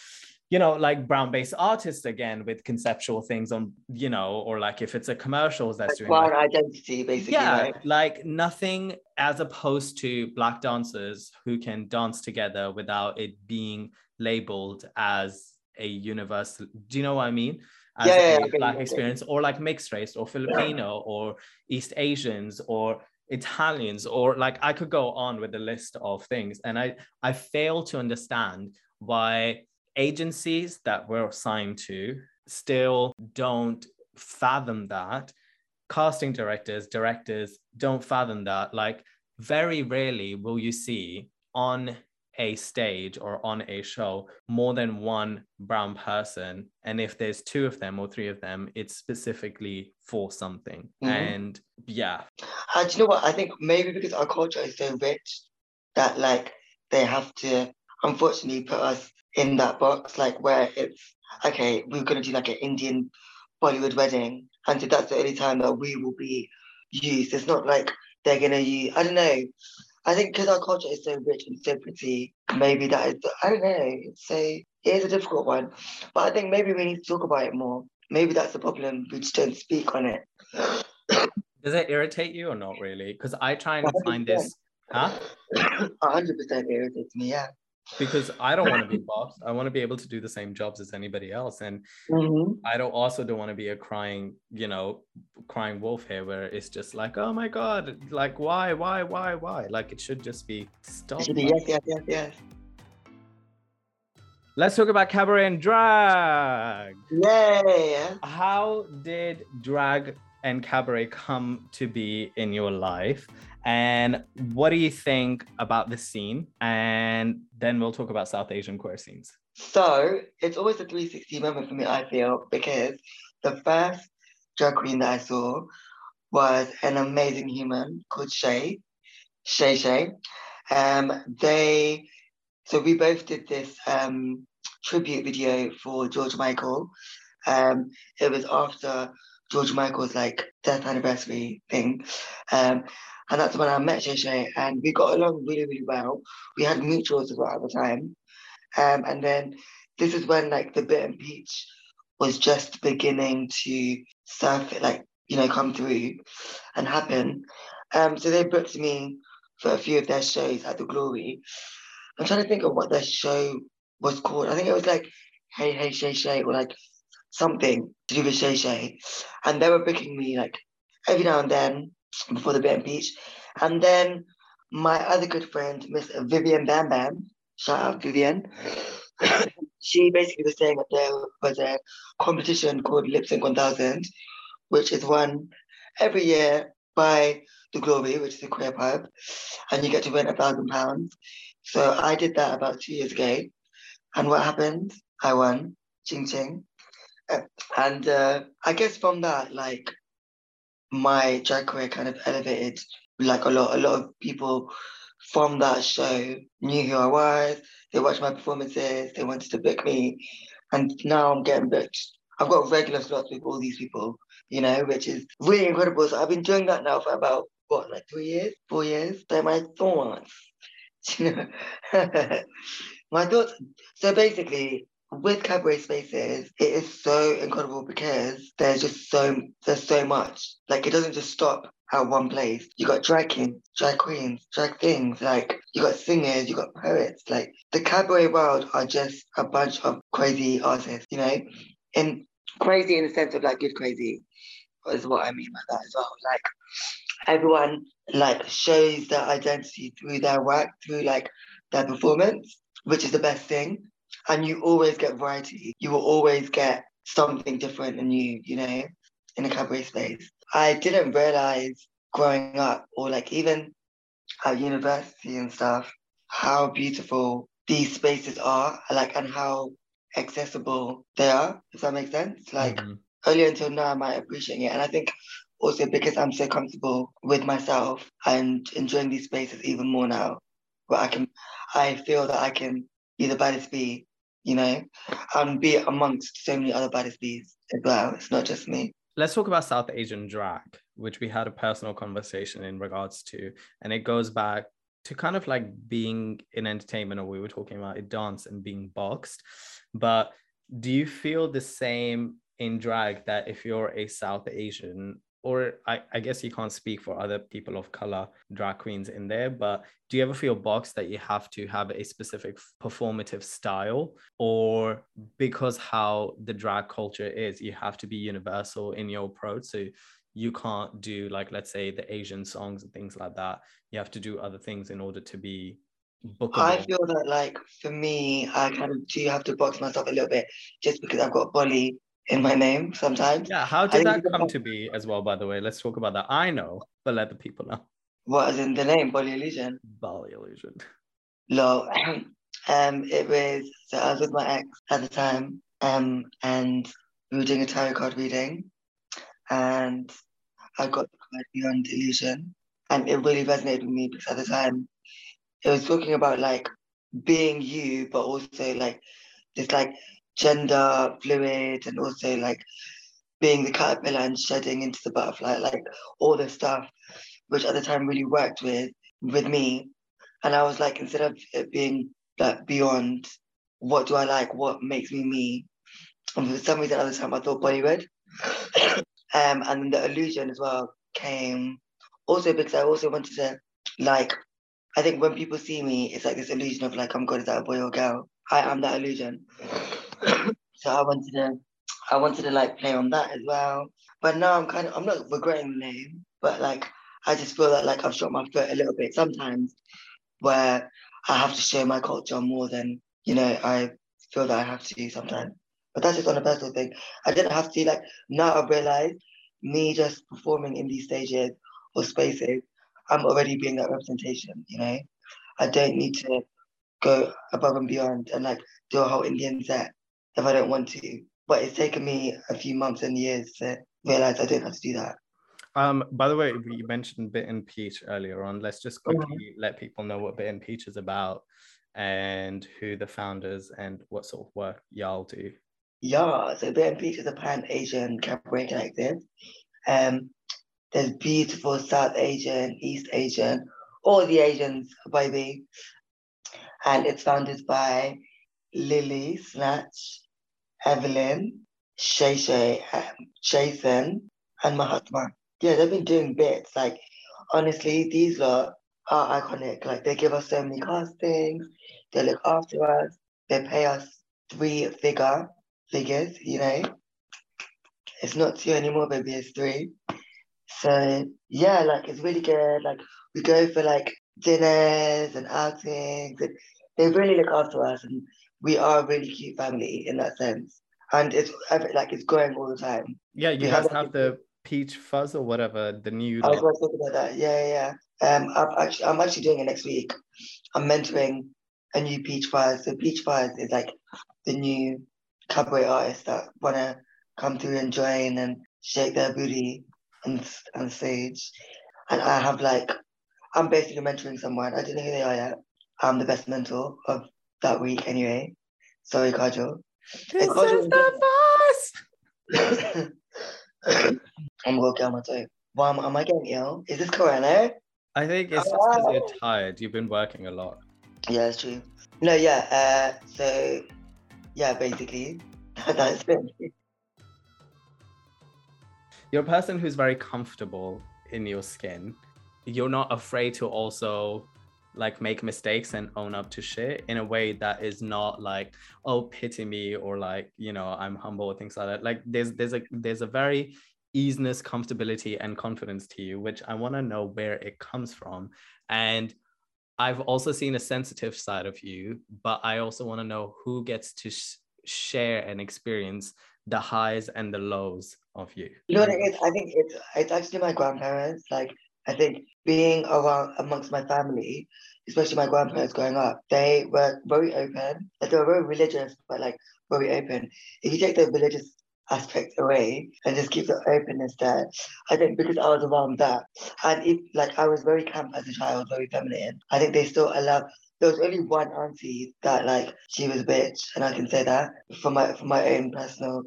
you know like brown based artists again with conceptual things on you know or like if it's a commercials that's doing like, identity basically yeah right? like nothing as opposed to black dancers who can dance together without it being labeled as a universal do you know what I mean as yeah, a yeah, black experience or like mixed race or Filipino yeah. or East Asians or Italians or like I could go on with the list of things and I I fail to understand why agencies that we're assigned to still don't fathom that. Casting directors directors don't fathom that. Like very rarely will you see on a stage or on a show more than one brown person. And if there's two of them or three of them it's specifically for something. Mm-hmm. and yeah. Uh, do you know what? I think maybe because our culture is so rich that like they have to unfortunately put us in that box like where it's okay we're going to do like an indian bollywood wedding and so that's the only time that we will be used it's not like they're going to use i don't know I think because our culture is so rich and so pretty, maybe that is, I don't know, it's a, it is a difficult one. But I think maybe we need to talk about it more. Maybe that's the problem. We just don't speak on it. Does it irritate you or not really? Because I try and 100%. find this, huh? 100% irritates me, yeah because I don't want to be boss. I want to be able to do the same jobs as anybody else. And mm-hmm. I don't also don't want to be a crying, you know, crying wolf here where it's just like, oh my God, like why, why, why, why? Like it should just be stop. Be, yes, yes, yes, yes. Let's talk about cabaret and drag. Yay! How did drag and cabaret come to be in your life? And what do you think about the scene? And then we'll talk about South Asian queer scenes. So it's always a 360 moment for me, I feel, because the first drag queen that I saw was an amazing human called Shay. Shay Shay. Um, they so we both did this um, tribute video for George Michael. Um, it was after George Michael's like death anniversary thing. Um, and that's when I met Shay and we got along really, really well. We had mutuals as well at the time. Um, and then this is when like the Bitten Peach was just beginning to surface, like, you know, come through and happen. Um, so they booked me for a few of their shows at the Glory. I'm trying to think of what their show was called. I think it was like Hey Hey Shay Shay or like something to do with Shay Shay. And they were booking me like every now and then before the Bam Beach. And then my other good friend, Miss Vivian Bam Bam, shout out Vivian, she basically was saying that there was a competition called Lip Sync 1000, which is won every year by the Glory, which is a queer pub, and you get to win a thousand pounds. So I did that about two years ago. And what happened? I won. Ching ching. And uh, I guess from that, like, my drag career kind of elevated like a lot a lot of people from that show knew who I was. They watched my performances. They wanted to book me, and now I'm getting booked. I've got regular slots with all these people, you know, which is really incredible. So I've been doing that now for about what, like three years, four years. They're my thoughts, you know, my thoughts. So basically, with cabaret spaces, it is so incredible because there's just so there's so much. Like it doesn't just stop at one place. You got drag kings, drag queens, drag things. Like you got singers, you got poets. Like the cabaret world are just a bunch of crazy artists. You know, and crazy in the sense of like good crazy is what I mean by that as well. Like everyone like shows their identity through their work, through like their performance, which is the best thing. And you always get variety. You will always get something different and new, you know, in a cabaret space. I didn't realize growing up or like even at university and stuff how beautiful these spaces are like and how accessible they are if that makes sense like mm-hmm. earlier until now i'm appreciating it and i think also because i'm so comfortable with myself and enjoying these spaces even more now where i can i feel that i can either by this bee you know and be amongst so many other baddest bees as well it's not just me let's talk about South Asian drag, which we had a personal conversation in regards to. And it goes back to kind of like being in entertainment, or we were talking about it, dance and being boxed. But do you feel the same in drag that if you're a South Asian or I, I, guess you can't speak for other people of color drag queens in there but do you ever feel boxed that you have to have a specific performative style? Or because how the drag culture is you have to be universal in your approach. So you can't do like let's say the asian songs and things like that. You have to do other things in order to be bookable. I feel that like for me, I kind of do have to box myself a little bit just because I've got Bolly in my name sometimes. Yeah, how did that come to be as well, by the way? Let's talk about that. I know, but let the people know. What is in the name? Bolly Illusion. Illusion. No, um, it was, so I was with my ex at the time, um, and we were doing a tarot card reading, and I got the card Beyond Illusion, and it really resonated with me because at the time, it was talking about like being you, but also like this like gender fluid and also like being the caterpillar and shedding into the butterfly, like all this stuff, which at the time really worked with with me. And I was like, instead of it being like beyond what do I like, what makes me me, and for some reason at the time I thought Bollywood. um, and the illusion as well came also because I also wanted to like I think when people see me, it's like this illusion of like I'm good, is that a boy or girl? I am that illusion. so I wanted to, I wanted to like play on that as well. But now I'm kind of, I'm not regretting the name, but like I just feel that like I've shot my foot a little bit sometimes, where I have to show my culture more than you know I feel that I have to sometimes. But that's just on a personal thing. I didn't have to like now I've realized me just performing in these stages or spaces, I'm already being that representation. You know, I don't need to go above and beyond and like do a whole Indian set if I don't want to. But it's taken me a few months and years to realize I don't have to do that. Um, by the way, you mentioned Bitten Peach earlier on. Let's just quickly let people know what Bitten Peach is about and who the founders and what sort of work y'all do. Yeah, so Bitten Peach is a pan Asian cabaret collective. Um, there's beautiful South Asian, East Asian, all the Asians, baby. And it's founded by Lily Snatch, Evelyn, Shay Shay, um, Jason, and Mahatma. Yeah, they've been doing bits. Like, honestly, these lot are iconic. Like, they give us so many castings, they look after us, they pay us three figure figures, you know. It's not two anymore, baby, it's three. So, yeah, like, it's really good. Like, we go for like dinners and outings, and they really look after us. And we are a really cute family in that sense, and it's like it's growing all the time. Yeah, you we guys have, have the peach fuzz or whatever the new. I was going to talk about that. Yeah, yeah. Um, I'm actually I'm actually doing it next week. I'm mentoring a new peach fuzz. So peach fuzz is like the new cabaret artists that want to come through and join and shake their booty on, on stage. And I have like, I'm basically mentoring someone. I don't know who they are yet. I'm the best mentor of that week anyway. Sorry, Kajal. This Kajal, is the first. I'm gonna get on my toe. Why am, am I getting ill? Is this corona? I think it's just because oh. you're tired. You've been working a lot. Yeah, that's true. No, yeah. Uh, so yeah, basically, that's it. You're a person who's very comfortable in your skin. You're not afraid to also like make mistakes and own up to shit in a way that is not like oh pity me or like you know i'm humble or things like that. Like there's there's a there's a very easiness comfortability and confidence to you which i want to know where it comes from. And i've also seen a sensitive side of you but i also want to know who gets to sh- share and experience the highs and the lows of you. You know what it is i think it's it's actually my grandparents like I think being around amongst my family, especially my grandparents growing up, they were very open. Like they were very religious, but like very open. If you take the religious aspect away and just keep the openness there, I think because I was around that, and if like I was very camp as a child, very feminine, I think they still allow. There was only one auntie that like she was a bitch, and I can say that for my for my own personal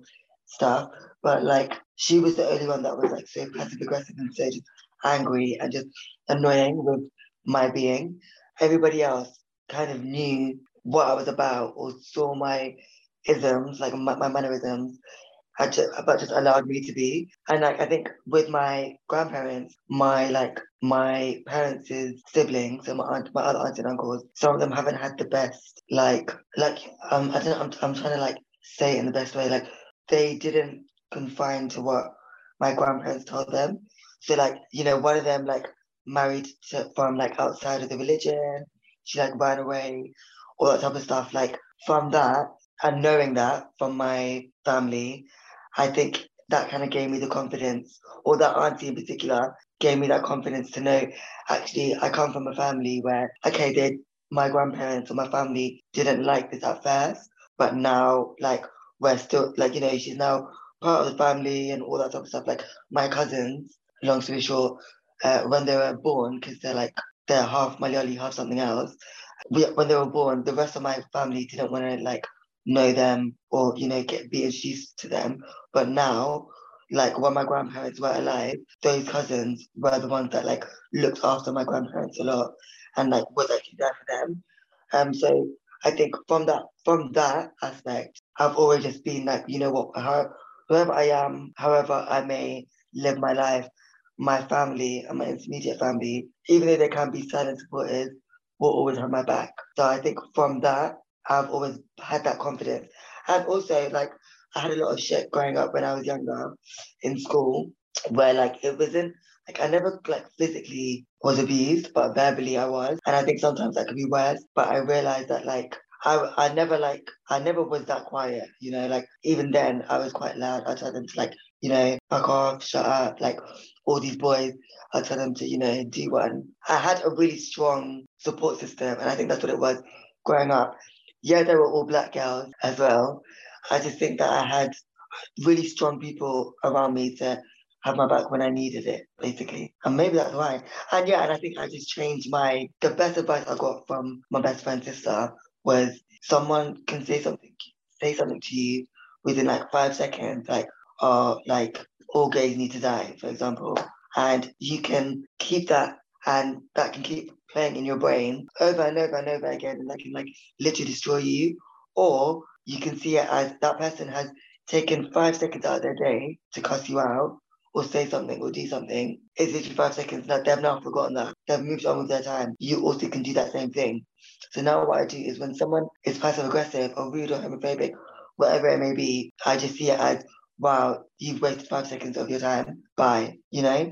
stuff. But like she was the only one that was like so passive aggressive and so just angry and just annoying with my being. Everybody else kind of knew what I was about or saw my isms, like my, my mannerisms, just, but just allowed me to be. And like I think with my grandparents, my like my parents' siblings and my aunt, my other aunts and uncles, some of them haven't had the best. Like like um I don't know, I'm I'm trying to like say it in the best way. Like they didn't confine to what my grandparents told them. So like, you know, one of them like married to, from like outside of the religion. She like ran away, all that type of stuff. Like from that and knowing that from my family, I think that kind of gave me the confidence, or that auntie in particular gave me that confidence to know actually I come from a family where okay, they my grandparents or my family didn't like this at first, but now like we're still like you know she's now part of the family and all that type of stuff. Like my cousins, long story short, uh, when they were born, because they're like they're half Malayali, half something else. We, when they were born, the rest of my family didn't want to like know them or you know get be introduced to them. But now, like when my grandparents were alive, those cousins were the ones that like looked after my grandparents a lot and like was actually there for them. Um, so I think from that from that aspect, I've always just been like, you know what, whoever I am, however I may live my life, my family and my intermediate family, even though they can be silent supporters, will always have my back. So I think from that, I've always had that confidence. And also, like, I had a lot of shit growing up when I was younger in school, where like it wasn't like I never like physically was abused, but verbally I was. And I think sometimes that could be worse. But I realized that like I, I never like I never was that quiet, you know, like even then I was quite loud. I told them to like, you know, fuck off, shut up, like all these boys, I told them to, you know, do one. I had a really strong support system and I think that's what it was growing up. Yeah, there were all black girls as well. I just think that I had really strong people around me to have my back when I needed it, basically. And maybe that's why. And yeah, and I think I just changed my the best advice I got from my best friend sister was someone can say something say something to you within like five seconds, like uh like all gays need to die, for example. And you can keep that and that can keep playing in your brain over and over and over again and that can like literally destroy you. Or you can see it as that person has taken five seconds out of their day to cuss you out or say something or do something. It's literally five seconds that they've now forgotten that. They've moved on with their time. You also can do that same thing. So now what I do is when someone is passive aggressive or rude or homophobic, whatever it may be, I just see it as, wow, you've wasted five seconds of your time. Bye. You know?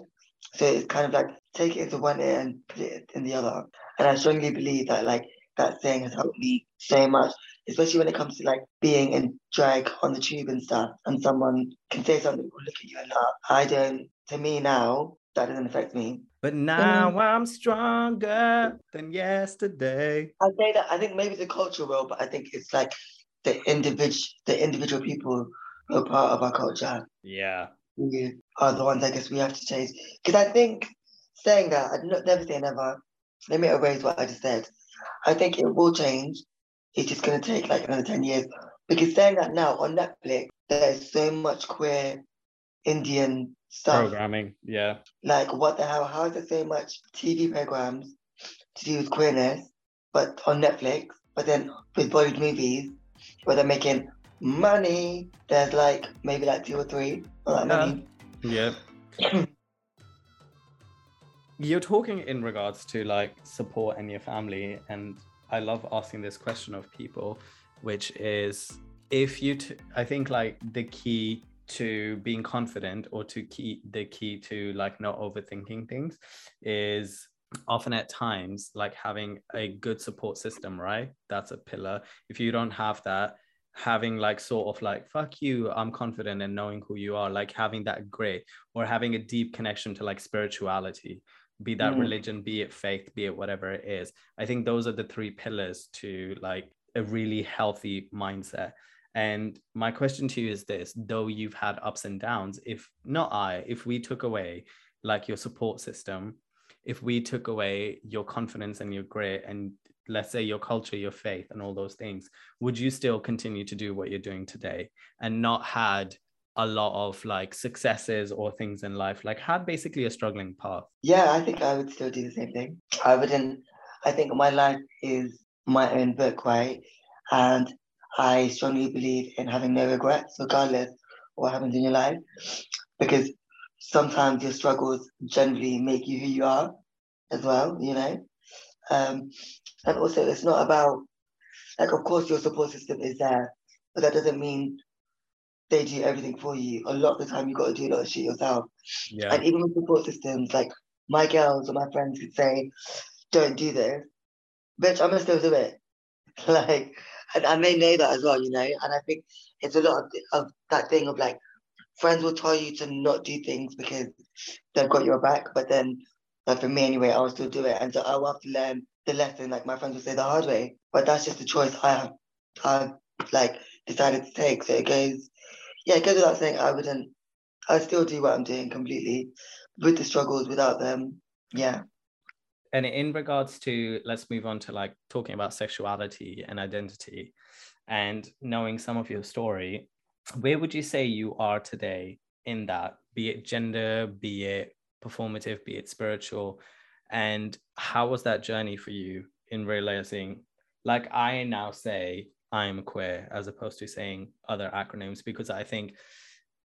So it's kind of like take it into one ear and put it in the other. And I strongly believe that like that saying has helped me so much, especially when it comes to like being in drag on the tube and stuff, and someone can say something or look at you and laugh. I don't. To me now, that doesn't affect me. But now mm. I'm stronger than yesterday. I say that I think maybe the culture will, but I think it's like the individual, the individual people are part of our culture. Yeah, we are the ones I guess we have to change. Because I think saying that, I'd never say never. Let me erase what I just said. I think it will change. It's just going to take like another 10 years. Because saying that now on Netflix, there's so much queer Indian stuff. Programming, yeah. Like, what the hell? How is there so much TV programs to do with queerness, but on Netflix, but then with Bollywood movies, where they're making money, there's like maybe like two or three. That many. Yeah. You're talking in regards to like support in your family, and I love asking this question of people, which is if you, t- I think like the key to being confident or to key the key to like not overthinking things is often at times like having a good support system right that's a pillar if you don't have that having like sort of like fuck you i'm confident in knowing who you are like having that grit or having a deep connection to like spirituality be that mm. religion be it faith be it whatever it is i think those are the three pillars to like a really healthy mindset and my question to you is this though you've had ups and downs if not i if we took away like your support system if we took away your confidence and your grit and let's say your culture your faith and all those things would you still continue to do what you're doing today and not had a lot of like successes or things in life? Like had basically a struggling path. Yeah i think i would still do the same thing. I wouldn't i think my life is my own book right? And i strongly believe in having no regrets regardless of what happens in your life because sometimes your struggles generally make you who you are as well, you know. Um, and also, it's not about, like, of course, your support system is there, but that doesn't mean they do everything for you. A lot of the time, you got to do a lot of shit yourself. Yeah. And even with support systems, like my girls or my friends could say, "Don't do this," bitch. I'm gonna still do it. like, and, and they know that as well, you know. And I think it's a lot of, of that thing of like friends will tell you to not do things because they've got your back, but then, like for me anyway, I'll still do it, and so I will have to learn the lesson. Like my friends would say the hard way, but that's just the choice I have, I like decided to take. So it goes, yeah, it goes without saying I wouldn't. I still do what I'm doing completely, with the struggles, without them. Yeah. And in regards to, let's move on to like talking about sexuality and identity, and knowing some of your story where would you say you are today in that be it gender be it performative be it spiritual. And how was that journey for you in realizing like i now say i'm queer as opposed to saying other acronyms? Because i think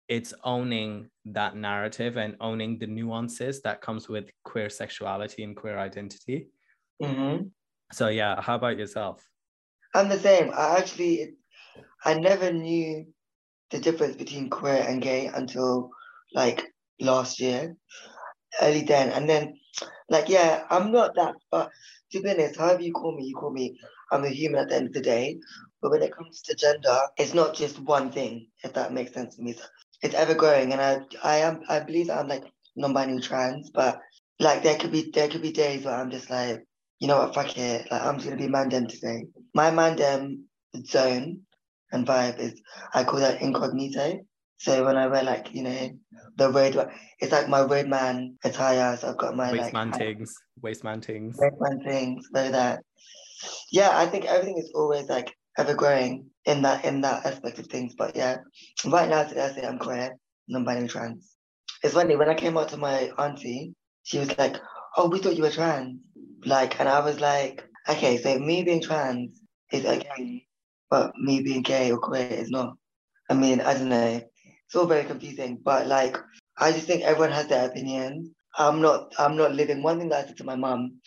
it's owning that narrative and owning the nuances that comes with queer sexuality and queer identity. Mm-hmm. so yeah how about yourself? I'm the same i actually i never knew the difference between queer and gay until like last year, early then. And then, like, yeah, I'm not that, but to be honest, however you call me, you call me, I'm a human at the end of the day. But when it comes to gender, it's not just one thing, if that makes sense to me. It's ever growing. And I I am I believe I'm like non-binary trans, but like there could be there could be days where I'm just like, you know what, fuck it. Like I'm just gonna be mandem today. My mandem zone and vibe is I call that incognito. So when I wear like, you know, the road it's like my roadman attire. So I've got my waistman like things, waistman things. Waistman things, so that yeah, I think everything is always like ever growing in that in that aspect of things. But yeah, right now today I say I'm queer, non-binary trans. It's funny when I came out to my auntie, she was like, "Oh, we thought you were trans," like, and I was like, "Okay, so me being trans is okay, but me being gay or queer is not. I mean, I don't know. It's all very confusing. But like, I just think everyone has their opinion. I'm not. I'm not living. One thing that I said to my mum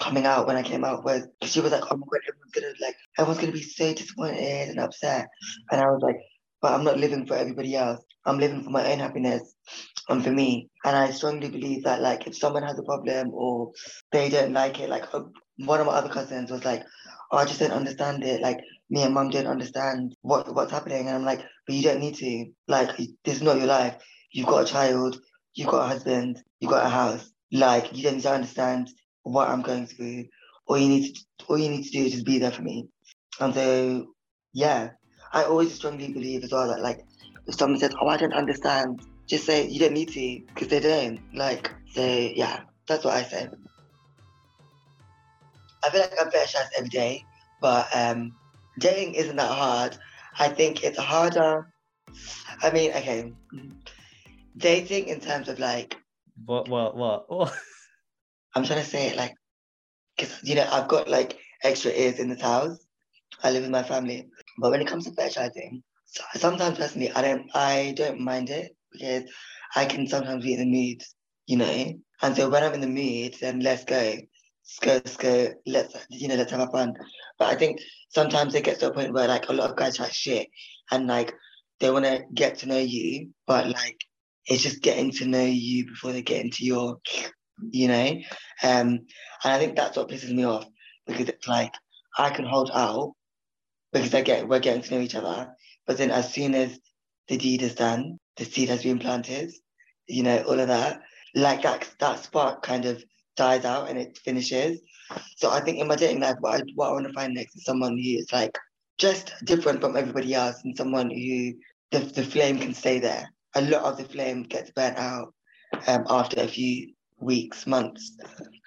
coming out when I came out was she was like, "Oh my god, everyone's gonna like, everyone's gonna be so disappointed and upset," and I was like, "But I'm not living for everybody else. I'm living for my own happiness and for me." And I strongly believe that like, if someone has a problem or they don't like it, like uh, one of my other cousins was like, oh, I just don't understand it. Like me and mum don't understand what what's happening. And I'm like, but you don't need to. Like this is not your life. You've got a child, you've got a husband, you've got a house. Like you don't need to understand what I'm going through. All you need to all you need to do is just be there for me. And so yeah. I always strongly believe as well that like if someone says, Oh, I don't understand, just say you don't need to, because they don't. Like so yeah, that's what I say. I feel like I'm better shots every day, but um, dating isn't that hard. I think it's harder. I mean, okay, mm-hmm. dating in terms of like. What? What? What? what? I'm trying to say it like, because you know I've got like extra ears in this house, I live with my family. But when it comes to fetishizing, sometimes personally, I don't, I don't mind it because I can sometimes be in the mood, you know. And so when I'm in the mood, then let's go, let's you know, let's have a fun. But I think sometimes it gets to a point where like a lot of guys try shit and like they want to get to know you, but like it's just getting to know you before they get into your, you know. Um, and I think that's what pisses me off because it's like I can hold out because I get we're getting to know each other, but then as soon as the deed is done, the seed has been planted, you know, all of that, like that that spark kind of dies out and it finishes. So I think in my dating life, what I, what I want to find next is someone who is like just different from everybody else and someone who the, the flame can stay there. A lot of the flame gets burnt out um, after a few weeks, months.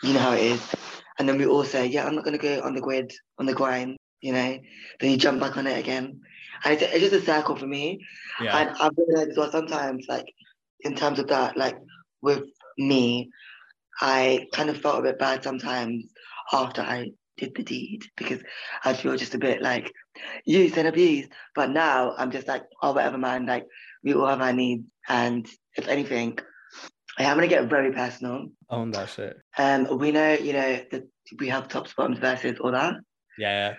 You know how it is. And then we all say, yeah, I'm not going to go on the grid, on the grind, you know. Then you jump back on it again. And it's, it's just a circle for me. Yeah. And I've realized as well sometimes, like, in terms of that, like, with me, I kind of felt a bit bad sometimes after I did the deed because I feel just a bit like used and abused. But now I'm just like, oh, whatever, man. Like, we all have our needs. And if anything, I'm going to get very personal. Own that shit. Um, we know, you know, that we have tops, bottoms versus all that. Yeah.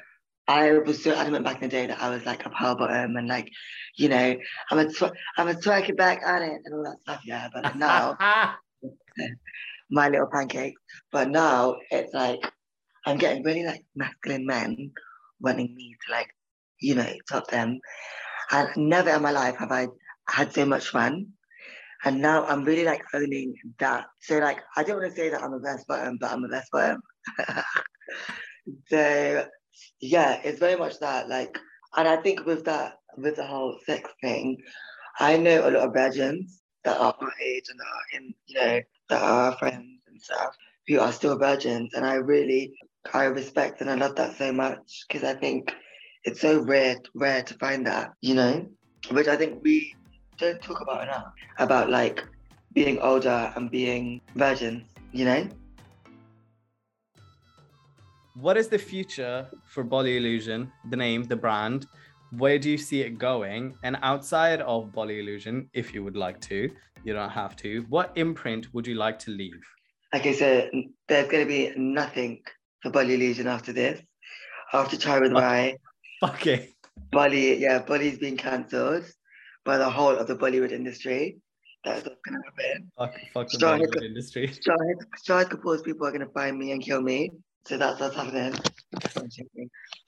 I was so adamant back in the day that I was like a power bottom and like, you know, I'm a tw- I'm a twerk it back on it and all that stuff. Yeah, but now my little pancake. But now it's like I'm getting really like masculine men wanting me to like, you know, top them. And never in my life have I had so much fun. And now I'm really like owning that. So like I don't want to say that I'm a best bottom, but I'm a best bottom. so yeah, it's very much that. Like, and I think with that, with the whole sex thing, I know a lot of virgins that are my age and that are in, you know, that are friends and stuff who are still virgins, and I really, I respect and I love that so much because I think it's so rare, rare to find that, you know, which I think we don't talk about enough about like being older and being virgins, you know. What is the future for Bolly Illusion, the name, the brand? Where do you see it going? And outside of Bolly Illusion, if you would like to, you don't have to, what imprint would you like to leave? Okay, so there's going to be nothing for Bolly Illusion after this. After Chai with Rai. Okay. Body, yeah, Bolly's being cancelled by the whole of the Bollywood industry. That's what's going to happen. Fuck, fuck the Bollywood industry. Shahid Kapoor's people are going to find me and kill me. So that's what's happening.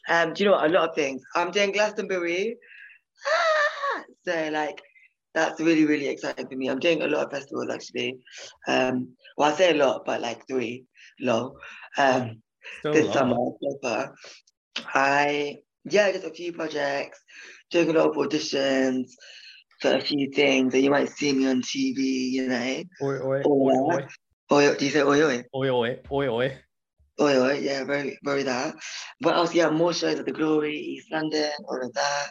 Um, do you know what? A lot of things. I'm doing Glastonbury. Ah! So like that's really, really exciting for me. I'm doing a lot of festivals actually. Um, well I say a lot, but like three low. Um Still this summer so I yeah, just a few projects, doing a lot of auditions for a few things that you might see me on TV, you know. Oi, oi, oi, oi. Oi, do you say oi, oi? Oi, oi, oi, oi. Oi, oi, yeah, very, very that. But else? Yeah, more shows at the Glory, East London, all of that.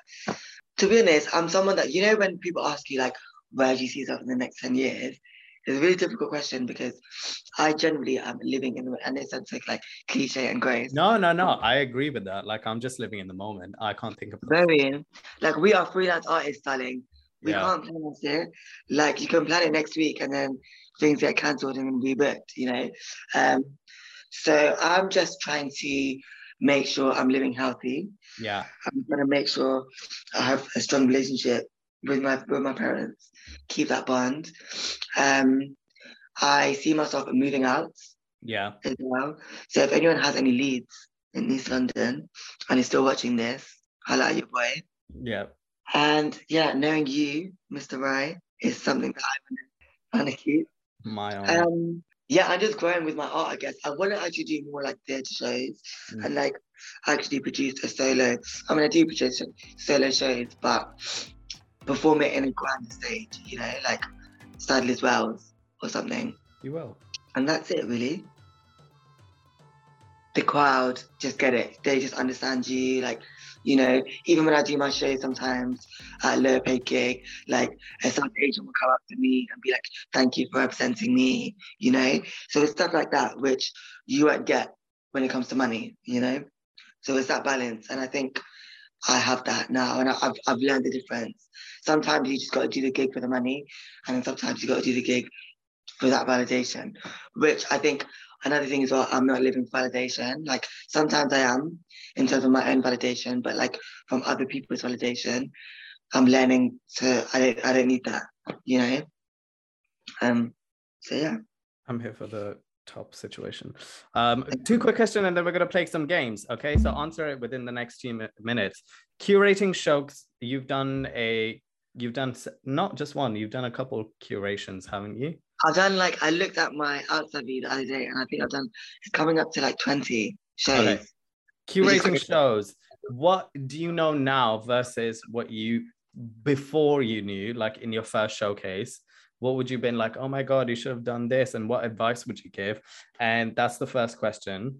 To be honest, I'm someone that, you know, when people ask you, like, where do you see yourself in the next 10 years? It's a really difficult question because I generally am living in, and it sounds like, like cliche and grace. No, no, no. I agree with that. Like, I'm just living in the moment. I can't think of Very, like, we are freelance artists, darling. We yeah. can't plan it. Like, you can plan it next week and then things get cancelled and rebooked, you know? Um, so I'm just trying to make sure I'm living healthy. Yeah. I'm gonna make sure I have a strong relationship with my with my parents, keep that bond. Um, I see myself moving out. Yeah. As well. So if anyone has any leads in East London and is still watching this, highlight your boy. Yeah. And yeah, knowing you, Mr. Rai, is something that I want to keep. My own. Um, yeah, I'm just growing with my art, I guess. I want to actually do more like theatre shows mm. and like actually produce a solo. I mean, I do produce solo shows, but perform it in a grand stage, you know, like Sadler's Wells or something. You will. And that's it, really. The crowd just get it. They just understand you. Like, you know, even when I do my show sometimes at a lower paid gig, like a South agent will come up to me and be like, thank you for representing me, you know? So it's stuff like that, which you won't get when it comes to money, you know? So it's that balance. And I think I have that now. And I, I've, I've learned the difference. Sometimes you just got to do the gig for the money. And then sometimes you got to do the gig for that validation, which I think another thing is well, I'm not living for validation. Like sometimes I am in terms of my own validation, but like from other people's validation, I'm learning to I don't I don't need that, you know. Um so yeah. I'm here for the top situation. Um, two quick questions, and then we're gonna play some games. Okay, so answer it within the next few minutes. Curating shows, you've done a, you've done not just one, you've done a couple curations, haven't you? I've done like I looked at my outside view the other day, and I think I've done it's coming up to like twenty shows. Okay. Curating shows. What do you know now versus what you before you knew, like in your first showcase? What would you been like? Oh my god, you should have done this, and what advice would you give? And that's the first question.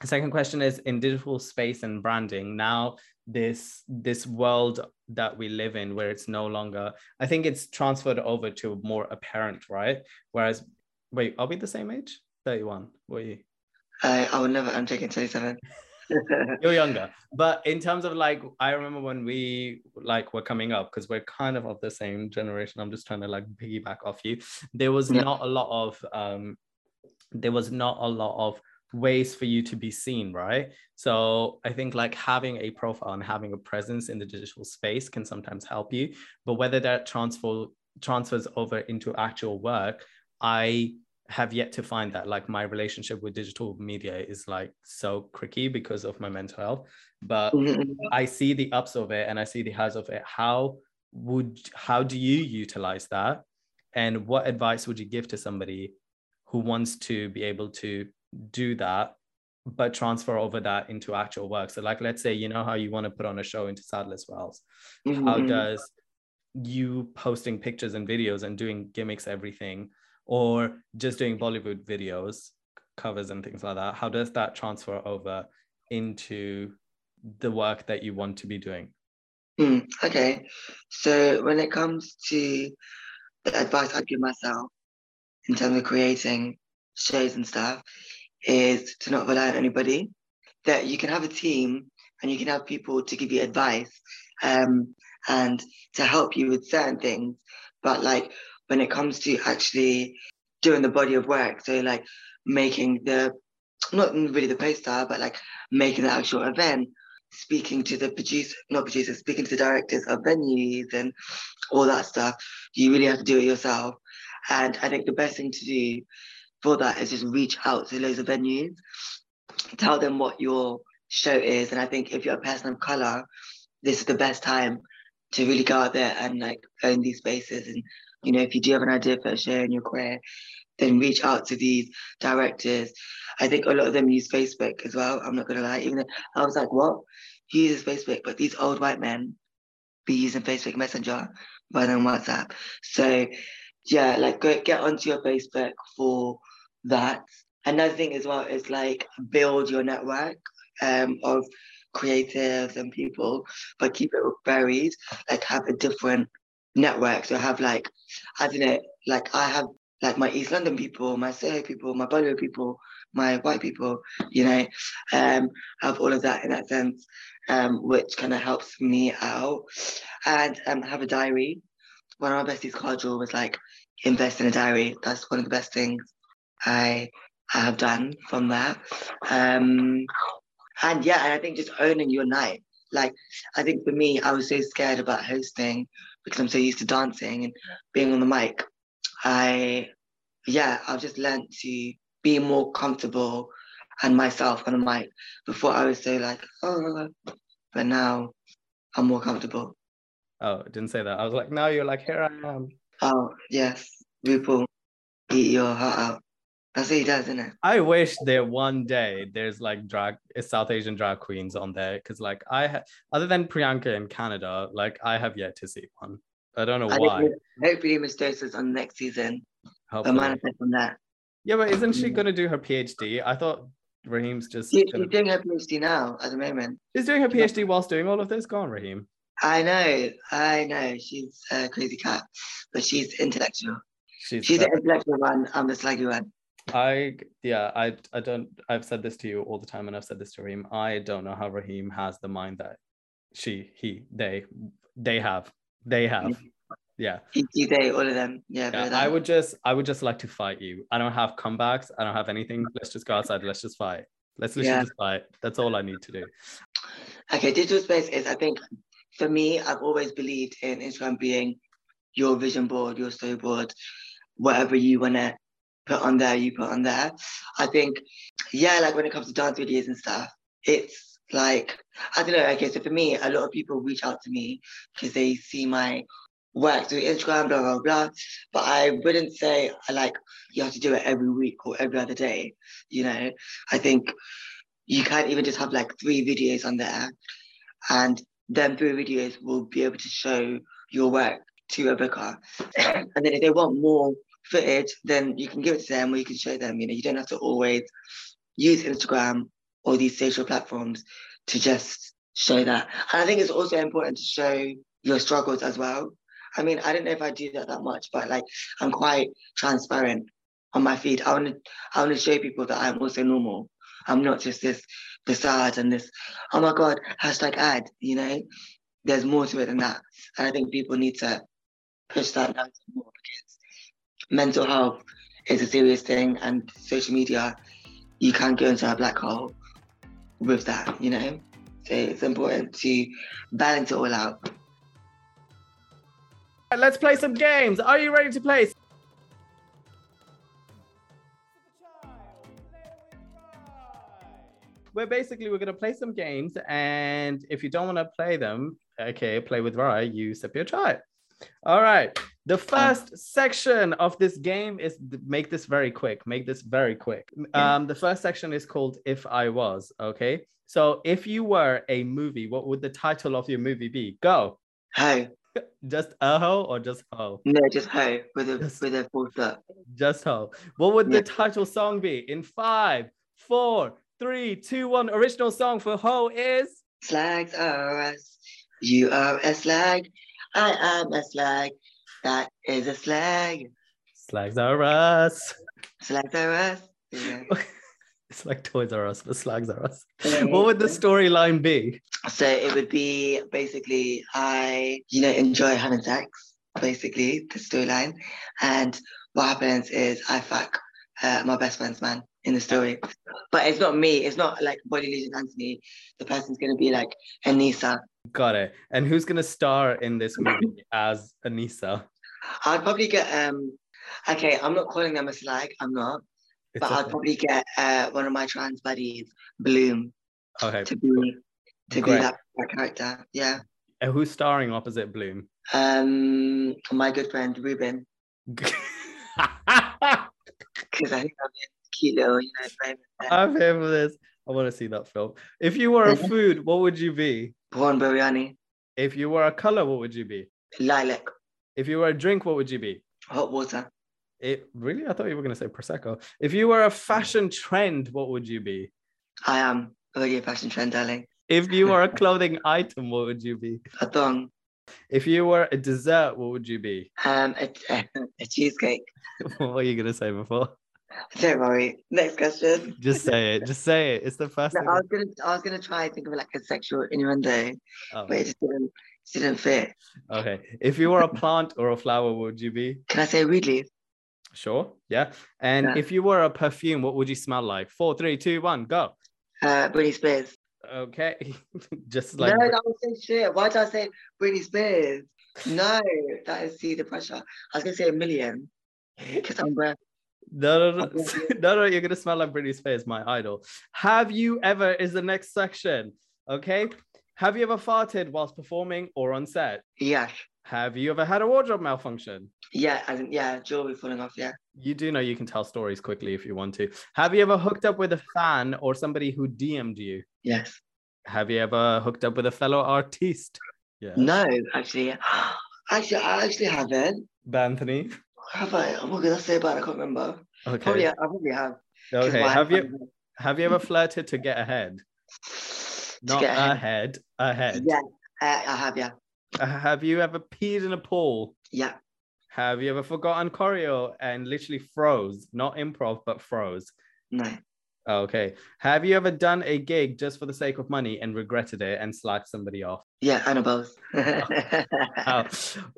The second question is in digital space and branding. Now this this world that we live in where it's no longer i think it's transferred over to more apparent right whereas wait are we the same age 31 were you i i would never i'm taking 27 you're younger but in terms of like i remember when we like were coming up because we're kind of of the same generation i'm just trying to like piggyback off you there was yeah. not a lot of um there was not a lot of ways for you to be seen, right? So I think like having a profile and having a presence in the digital space can sometimes help you. But whether that transfer transfers over into actual work, I have yet to find that. Like my relationship with digital media is like so cricky because of my mental health. But mm-hmm. I see the ups of it and I see the highs of it. How would how do you utilize that? And what advice would you give to somebody who wants to be able to do that but transfer over that into actual work so like let's say you know how you want to put on a show into Sadler's Wells mm-hmm. how does you posting pictures and videos and doing gimmicks everything or just doing bollywood videos covers and things like that how does that transfer over into the work that you want to be doing mm, okay so when it comes to the advice i give myself in terms of creating shows and stuff is to not rely on anybody. That you can have a team and you can have people to give you advice um, and to help you with certain things. But like when it comes to actually doing the body of work, so like making the not really the poster, but like making the actual event, speaking to the producer, not producers, speaking to the directors of venues and all that stuff. You really have to do it yourself. And I think the best thing to do for that is just reach out to loads of venues, tell them what your show is. And I think if you're a person of color, this is the best time to really go out there and like own these spaces. And, you know, if you do have an idea for a show in your career, then reach out to these directors. I think a lot of them use Facebook as well. I'm not gonna lie. Even though I was like, what? He uses Facebook, but these old white men be using Facebook Messenger rather than WhatsApp. So yeah, like go get onto your Facebook for that. Another thing as well is like build your network um, of creatives and people, but keep it varied. Like have a different network. So have like, I don't know, like I have like my East London people, my Soho people, my Bollywood people, my white people, you know, um, have all of that in that sense, um, which kind of helps me out. And um, have a diary. One of my besties, Kajal, was like, invest in a diary. That's one of the best things I have done from that. Um, and yeah, and I think just owning your night. Like, I think for me, I was so scared about hosting because I'm so used to dancing and being on the mic. I, yeah, I've just learned to be more comfortable and myself on the mic. Before I was so like, oh, but now I'm more comfortable. Oh, didn't say that. I was like, now you're like, here I am. Oh, yes. RuPaul, eat your heart out. That's what he does, isn't it? I wish there one day there's like drag South Asian drag queens on there because like I ha- other than Priyanka in Canada, like I have yet to see one. I don't know I why. Hopefully, Miss on next season. Hopefully. manifest on that. Yeah, but isn't she mm. gonna do her PhD? I thought Raheem's just. She. She's doing her PhD now at the moment. She's doing her PhD whilst doing all of this. Go on, Raheem. I know, I know. She's a crazy cat, but she's intellectual. She's, she's the intellectual one. I'm the slaggy one. I yeah, I I don't I've said this to you all the time and I've said this to Raheem. I don't know how Raheem has the mind that she, he, they they have. They have. Yeah. You they, all of them. Yeah. yeah I would just I would just like to fight you. I don't have comebacks. I don't have anything. Let's just go outside. Let's just fight. Let's literally yeah. just fight. That's all I need to do. Okay, digital space is I think for me, I've always believed in Instagram being your vision board, your storyboard, whatever you wanna put on there, you put on there. I think, yeah, like when it comes to dance videos and stuff, it's like, I don't know, okay, so for me, a lot of people reach out to me because they see my work through Instagram, blah, blah, blah. But I wouldn't say I like you have to do it every week or every other day. You know, I think you can't even just have like three videos on there and then three videos will be able to show your work to a booker. and then if they want more footage, then you can give it to them or you can show them. You know, you don't have to always use Instagram or these social platforms to just show that. And I think it's also important to show your struggles as well. I mean, I don't know if I do that that much, but like I'm quite transparent on my feed. I want to, I want to show people that I'm also normal. I'm not just this facade and this, oh my God, hashtag ad, you know? There's more to it than that. And I think people need to push that down more because mental health is a serious thing and social media, you can go into a black hole with that, you know? So it's important to balance it all out. Let's play some games. Are you ready to play? We're basically we're gonna play some games, and if you don't want to play them, okay, play with Rai, you sip your chai. All right. The first um, section of this game is make this very quick. Make this very quick. Yeah. Um, the first section is called If I Was. Okay. So if you were a movie, what would the title of your movie be? Go. Hey. Just a ho or just ho? No, just ho with a just, with a full stop. Just ho. What would yeah. the title song be? In five, four, three, two, one. Original song for ho is Slags are us. You are a slag. I am a slag. That is a slag. Slags are us. Slags are us. Yeah. it's like Toys R Us, but Slags are us. What would the storyline be? So it would be basically I, you know, enjoy having sex, basically, the storyline. And what happens is I fuck uh, my best friend's man in the story. But it's not me. It's not like Bolly Illusion Anthony. The person's going to be like Anissa. Got it. And who's going to star in this movie as Anissa? I'd probably get, um, okay, I'm not calling them a slag. I'm not. It's but okay. I'd probably get uh, one of my trans buddies, Bloom, okay. to be to Great. be that, that character. Yeah. And who's starring opposite Bloom? Um, my good friend Ruben. Because I think I'm cute little, you know, I'm here for this. I want to see that film. If you were a food, what would you be? Prawn biryani. If you were a color, what would you be? Lilac. If you were a drink, what would you be? Hot water. It really? I thought you were going to say prosecco. If you were a fashion trend, what would you be? I am already a fashion trend, darling. If you were a clothing item, what would you be? A thong. If you were a dessert, what would you be? Um, a, a, a cheesecake. what were you going to say before? Don't worry. Next question. Just say it. Just say it. It's the first. No, I was gonna. I was gonna try and think of like a sexual innuendo, oh. but it just didn't. Didn't fit. Okay. If you were a plant or a flower, would you be? Can I say weed leaf? Sure. Yeah. And yeah. if you were a perfume, what would you smell like? Four, three, two, one, go. Uh, Britney Spears. Okay. Just like. No, that was so shit. Why did I say Britney Spears? No, that is see the pressure. I was gonna say a million because I'm breath. No, no, no, no, no, you're gonna smell like Britney Spears, my idol. Have you ever is the next section? Okay. Have you ever farted whilst performing or on set? Yes. Have you ever had a wardrobe malfunction? Yeah, as in, yeah, jewelry falling off. Yeah. You do know you can tell stories quickly if you want to. Have you ever hooked up with a fan or somebody who DM'd you? Yes. Have you ever hooked up with a fellow artiste? Yeah. No, actually, actually, I actually haven't. Anthony. Have I? What did I say about it? I can't remember. Okay. Probably, I probably have. Okay. Have you have you ever flirted to get ahead? Not get ahead. ahead. Yeah, I have. Yeah. Uh, have you ever peed in a pool? Yeah. Have you ever forgotten choreo and literally froze, not improv, but froze? No. Okay. Have you ever done a gig just for the sake of money and regretted it and slacked somebody off? Yeah, I know both. Oh.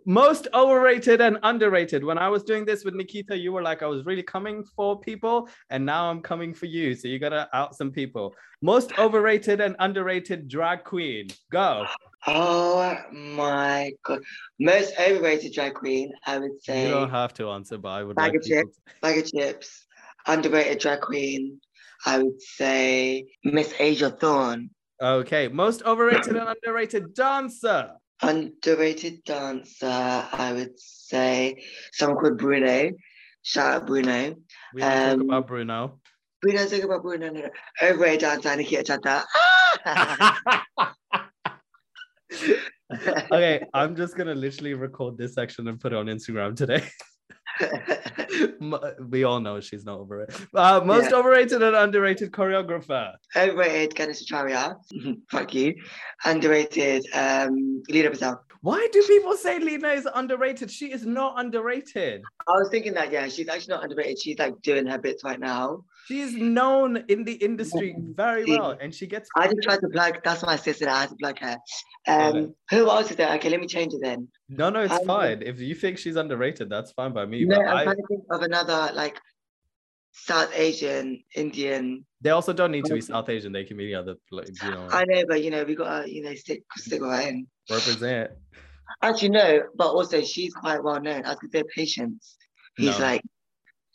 Most overrated and underrated. When I was doing this with Nikita, you were like, I was really coming for people, and now I'm coming for you. So you gotta out some people. Most overrated and underrated drag queen. Go. oh my god. Most overrated drag queen, I would say You don't have to answer, but I would Bag like of people to- Baga Chipz. Underrated drag queen, I would say Miss Asia Thorne. Okay. Most overrated and underrated dancer. Underrated dancer, I would say someone called Bruno. Shout out Bruno. We don't talk Um, about Bruno. Bruno, talk about Bruno. No, no. Overrated dancer, Nikita Chata. okay, I'm just gonna literally record this section and put it on Instagram today. We all know she's not overrated. Uh, most Yeah. overrated and underrated choreographer. Overrated Ganesh Acharya. Fuck you. Underrated um, Lina Patel. Why do people say Lena is underrated? She is not underrated. I was thinking that, yeah, she's actually not underrated. She's like doing her bits right now. She is known in the industry very well, and she gets. I just tried to plug, that's my sister, I had to plug her. Um. Who else is there? Okay, let me change it then. No, no, it's I- fine. If you think she's underrated, that's fine by me. No, but I'm I, trying to think of another like South Asian, Indian. they also don't need to be South Asian. They can be the other, like, you know, I know, but you know, we gotta, you know, stick stick with her in. represent. Actually, no, but also she's quite well known. I was gonna say Patience. He's No. like,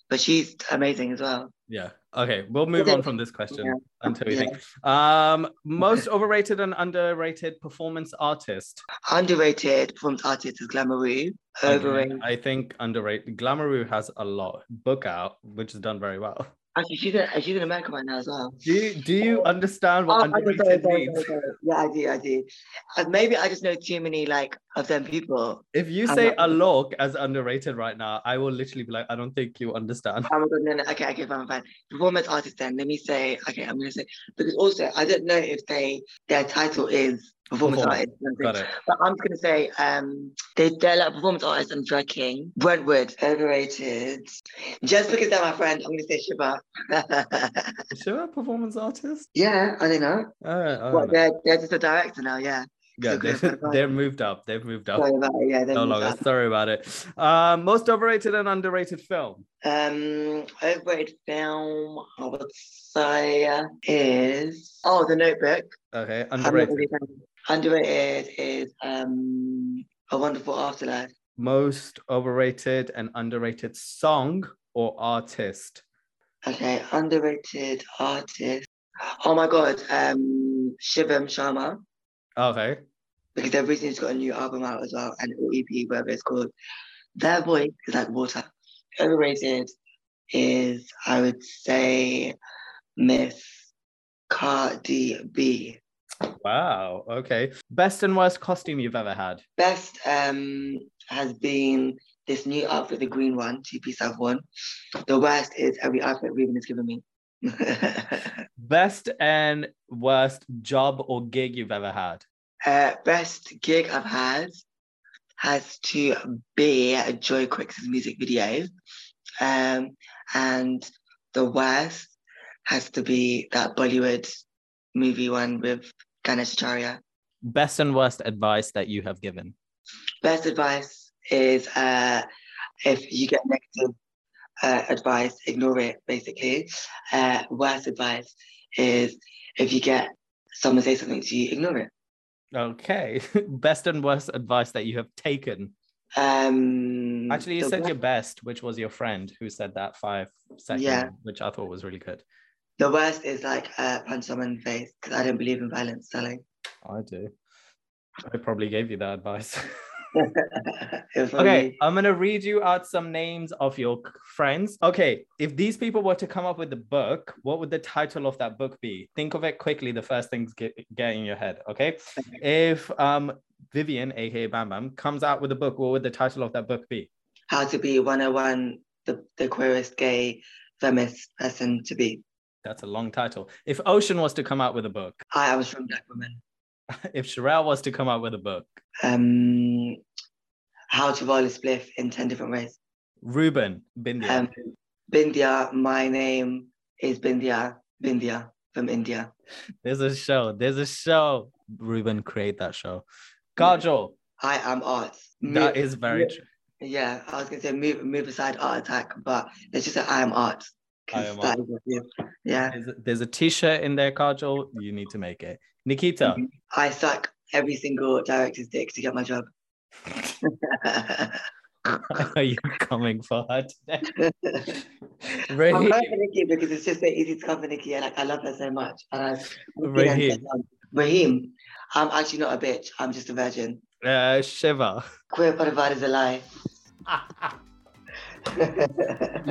but she's amazing as well. Yeah. Okay. We'll move on from this question Yeah. until we Yeah. think. Um, most overrated and underrated performance artist. Underrated performance artist is Glamrou. Overrated. I think underrated. Glamrou has a lot. Book out, which is done very well. Actually, she's in, she's in America right now as well. Do you, do you understand Oh, what I do, sorry, underrated sorry, means? Yeah, I do, I do. Uh, maybe I just know too many like of them people. If you say not- Alok as underrated right now, I will literally be like, I don't think you understand. Oh my god, no, no, okay, okay, fine, fine. Performance artist then, let me say, okay, I'm gonna say because also I don't know if they their title is performance artist. you know what I'm Got it. But I'm just gonna say um they they're like performance artist and drag king. Brentwood, overrated. Just because they're my friend, I'm gonna say Shiva. Is performance artist? yeah, I don't know. Uh, I don't What know. they're they're just a director now, yeah. Yeah, they, fine, fine. they're moved up. They've moved up. Sorry about it, yeah. No longer. up. Sorry about it. Um, most overrated and underrated film. Um, overrated film I would say is oh, The Notebook. Okay, underrated. really a fan. Underrated is um A Wonderful Afterlife. Most overrated and underrated song or artist. Okay, underrated artist. Oh my god, um Shivam Sharma. Okay. Because they've recently got a new album out as well, and EP, whatever it's called. Their voice is like water. Overrated is I would say Miss Cardi B. Wow. Okay. Best and worst costume you've ever had. Best um has been this new outfit, the green one, two piece I've worn. The worst is every outfit Ruben has given me. Best and worst job or gig you've ever had. uh, best gig I've had has to be Joy Crookes' music video. Um, and the worst has to be that Bollywood movie one with Ganesh Acharya. Best and worst advice that you have given. Best advice is uh, if you get negative uh, advice, ignore it, basically. Uh, worst advice is if you get someone say something to you, ignore it. Okay. Best and worst advice that you have taken. Um, Actually, you said worst- your best, which was your friend who said that five seconds, Yeah. which I thought was really good. The worst is like uh, punch someone in the face because I don't believe in violence, Sally. I do. I probably gave you that advice. Okay, I'm gonna read you out some names of your friends. Okay, if these people were to come up with a book, what would the title of that book be? Think of it quickly. The first things get, get in your head. Okay, if um Vivian, aka Bam Bam, comes out with a book, what would the title of that book be? How to be 101, the, the queerest gay feminist person to be. That's a long title. If Ocean was to come out with a book, I, I was from Black Woman. if Sherelle was to come out with a book, Um, how to roll a spliff in 10 different ways. Ruben Bindia. Um, Bindia, my name is Bindia, Bindia from India. There's a show. There's a show. Ruben create that show. Kajol. I am art. That is very true. Yeah, I was gonna say move move aside art attack, but it's just that I am art. I am that art. is what- Yeah. There's a, there's a t-shirt in there, Kajol. You need to make it. Nikita. I suck every single director's dick to get my job. Are you coming for her today? I'm Raheem. going for Nikki because it's just so easy to come for Nikki and like I love her so much. And I, Raheem. Raheem, I'm actually not a bitch. I'm just a virgin. Uh, Shiva. Queer Boulevard is a lie.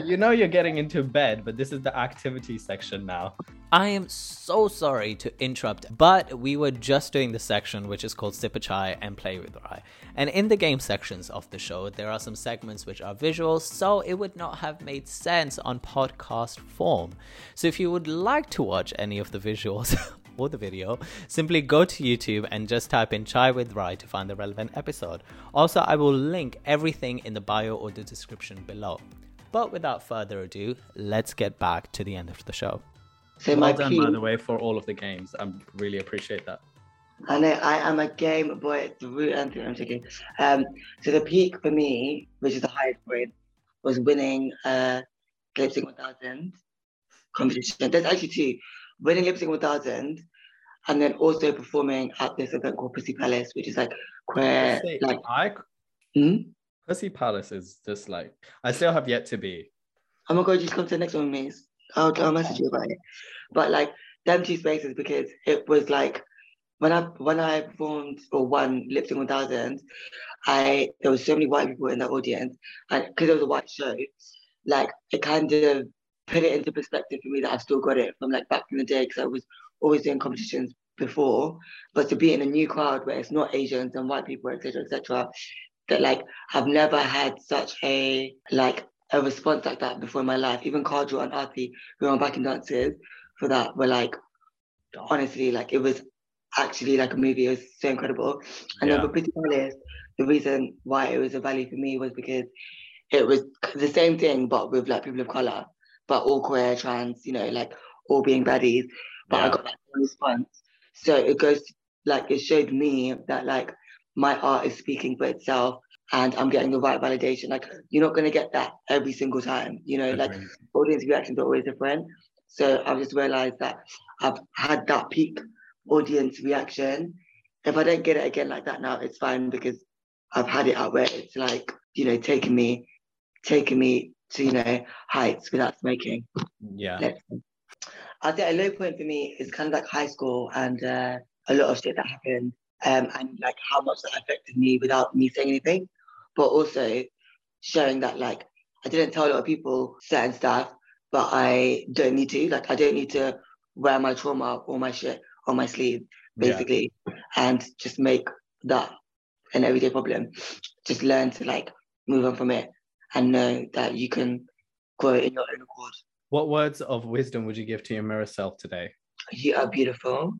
you know you're getting into bed, but this is the activity section now. I am so sorry to interrupt, but we were just doing the section which is called Sip a Chai and Play with Rai. And in the game sections of the show, there are some segments which are visuals, so it would not have made sense on podcast form. So if you would like to watch any of the visuals, or the video, simply go to YouTube and just type in Chai with Rai to find the relevant episode. Also, I will link everything in the bio or the description below. But without further ado, let's get back to the end of the show. So well my done, P, by the way, for all of the games. I really appreciate that. I know I am a game boy through and through. I'm joking. Um, so the peak for me, which is the highest point, was winning uh, Lip Sync 1000 competition. There's actually two: winning Lip Sync 1000, and then also performing at this event called Pussy Palace, which is like queer, Say, like I hmm? Pussy Palace is just like I still have yet to be. oh my god, just come to the next one with. I'll, I'll message you about it. But like them two spaces because it was like when I when I performed or won Lip Sync 1000, I there was so many white people in the audience, and because it was a white show, like it kind of put it into perspective for me that I've still got it from like back in the day because I was always doing competitions before, but to be in a new crowd where it's not Asians and white people, etc., etc., that like I've never had such a like a response like that before in my life. Even Kajol and Aarti, who are backing dancers for that, were like, honestly, like it was actually like a movie. It was so incredible. And Yeah. then for Pussy Palace, the reason why it was a value for me was because it was the same thing, but with like people of color, but all queer, trans, you know, like all being baddies. But I got that response. So it goes like it showed me that like my art is speaking for itself and I'm getting the right validation. Like you're not gonna get that every single time, you know, like audience reactions are always different. So I've just realized that I've had that peak audience reaction. If I don't get it again like that now, it's fine because I've had it out where it's like, you know, taking me, taking me to, you know, heights without smoking. yeah. Let's. I think a low point for me is kind of like high school and uh, a lot of shit that happened um, and like how much that affected me without me saying anything, but also showing that like I didn't tell a lot of people certain stuff, but I don't need to. Like I don't need to wear my trauma or my shit on my sleeve, Yeah. basically, and just make that an everyday problem. Just learn to like move on from it and know that you can grow in your own accord. What words of wisdom would you give to your mirror self today? You are beautiful,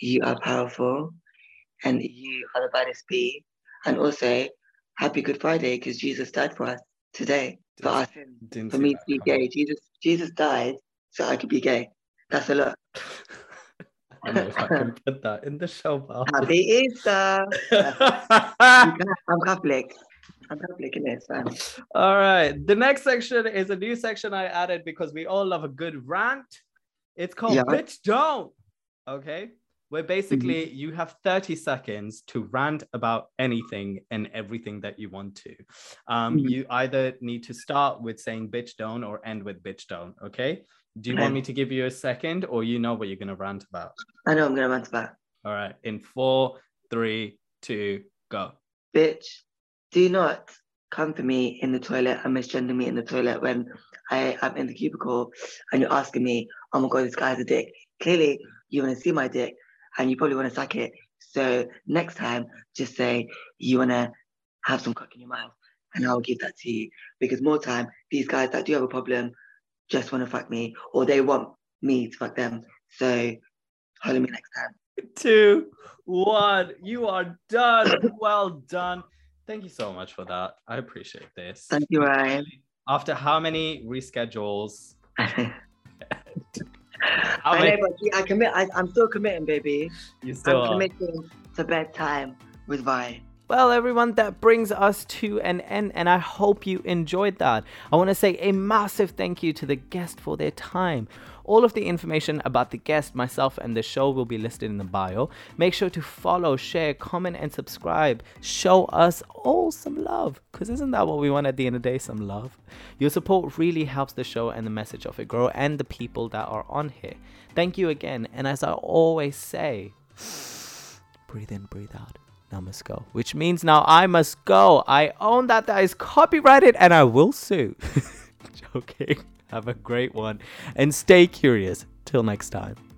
you are powerful, and you are the baddest bee. And also, happy Good Friday because Jesus died for us today for. Didn't For me to be gay, Jesus Jesus died so I could be gay. That's a lot. I don't know if I can put that in the show bar. Happy Easter. I'm Catholic. I'm this. Man. all right. The next section is a new section I added because we all love a good rant. It's called Yeah. Bitch Don't. Okay. Where basically you have 30 seconds to rant about anything and everything that you want to. Um, Mhm. You either need to start with saying bitch don't or end with bitch don't. Okay. Do you Okay. want me to give you a second or you know what you're going to rant about? I know I'm gonna rant about. All right. In four, three, two, go. Bitch, do not come for me in the toilet and misgender me in the toilet when I am in the cubicle and you're asking me, oh my god, this guy has a dick. Clearly, you want to see my dick and you probably want to suck it. So next time, just say you want to have some cock in your mouth and I'll give that to you. Because more time, these guys that do have a problem just want to fuck me or they want me to fuck them. So holler me next time. two, one. You are done. Well done. Thank you so much for that. I appreciate this. Thank you, Ryan. After how many reschedules? I How know, many? but see, I commit. I, I'm still committing, baby. You still I'm are. committing to bedtime with Vi. Well, everyone, that brings us to an end, and I hope you enjoyed that. I want to say a massive thank you to the guest for their time. All of the information about the guest, myself, and the show will be listed in the bio. Make sure to follow, share, comment, and subscribe. Show us all some love, because isn't that what we want at the end of the day? Some love. Your support really helps the show and the message of it grow and the people that are on here. Thank you again, and as I always say, breathe in, breathe out. Now must go. Which means now I must go. I own that that is copyrighted and I will sue. Joking. Have a great one and stay curious. Till next time.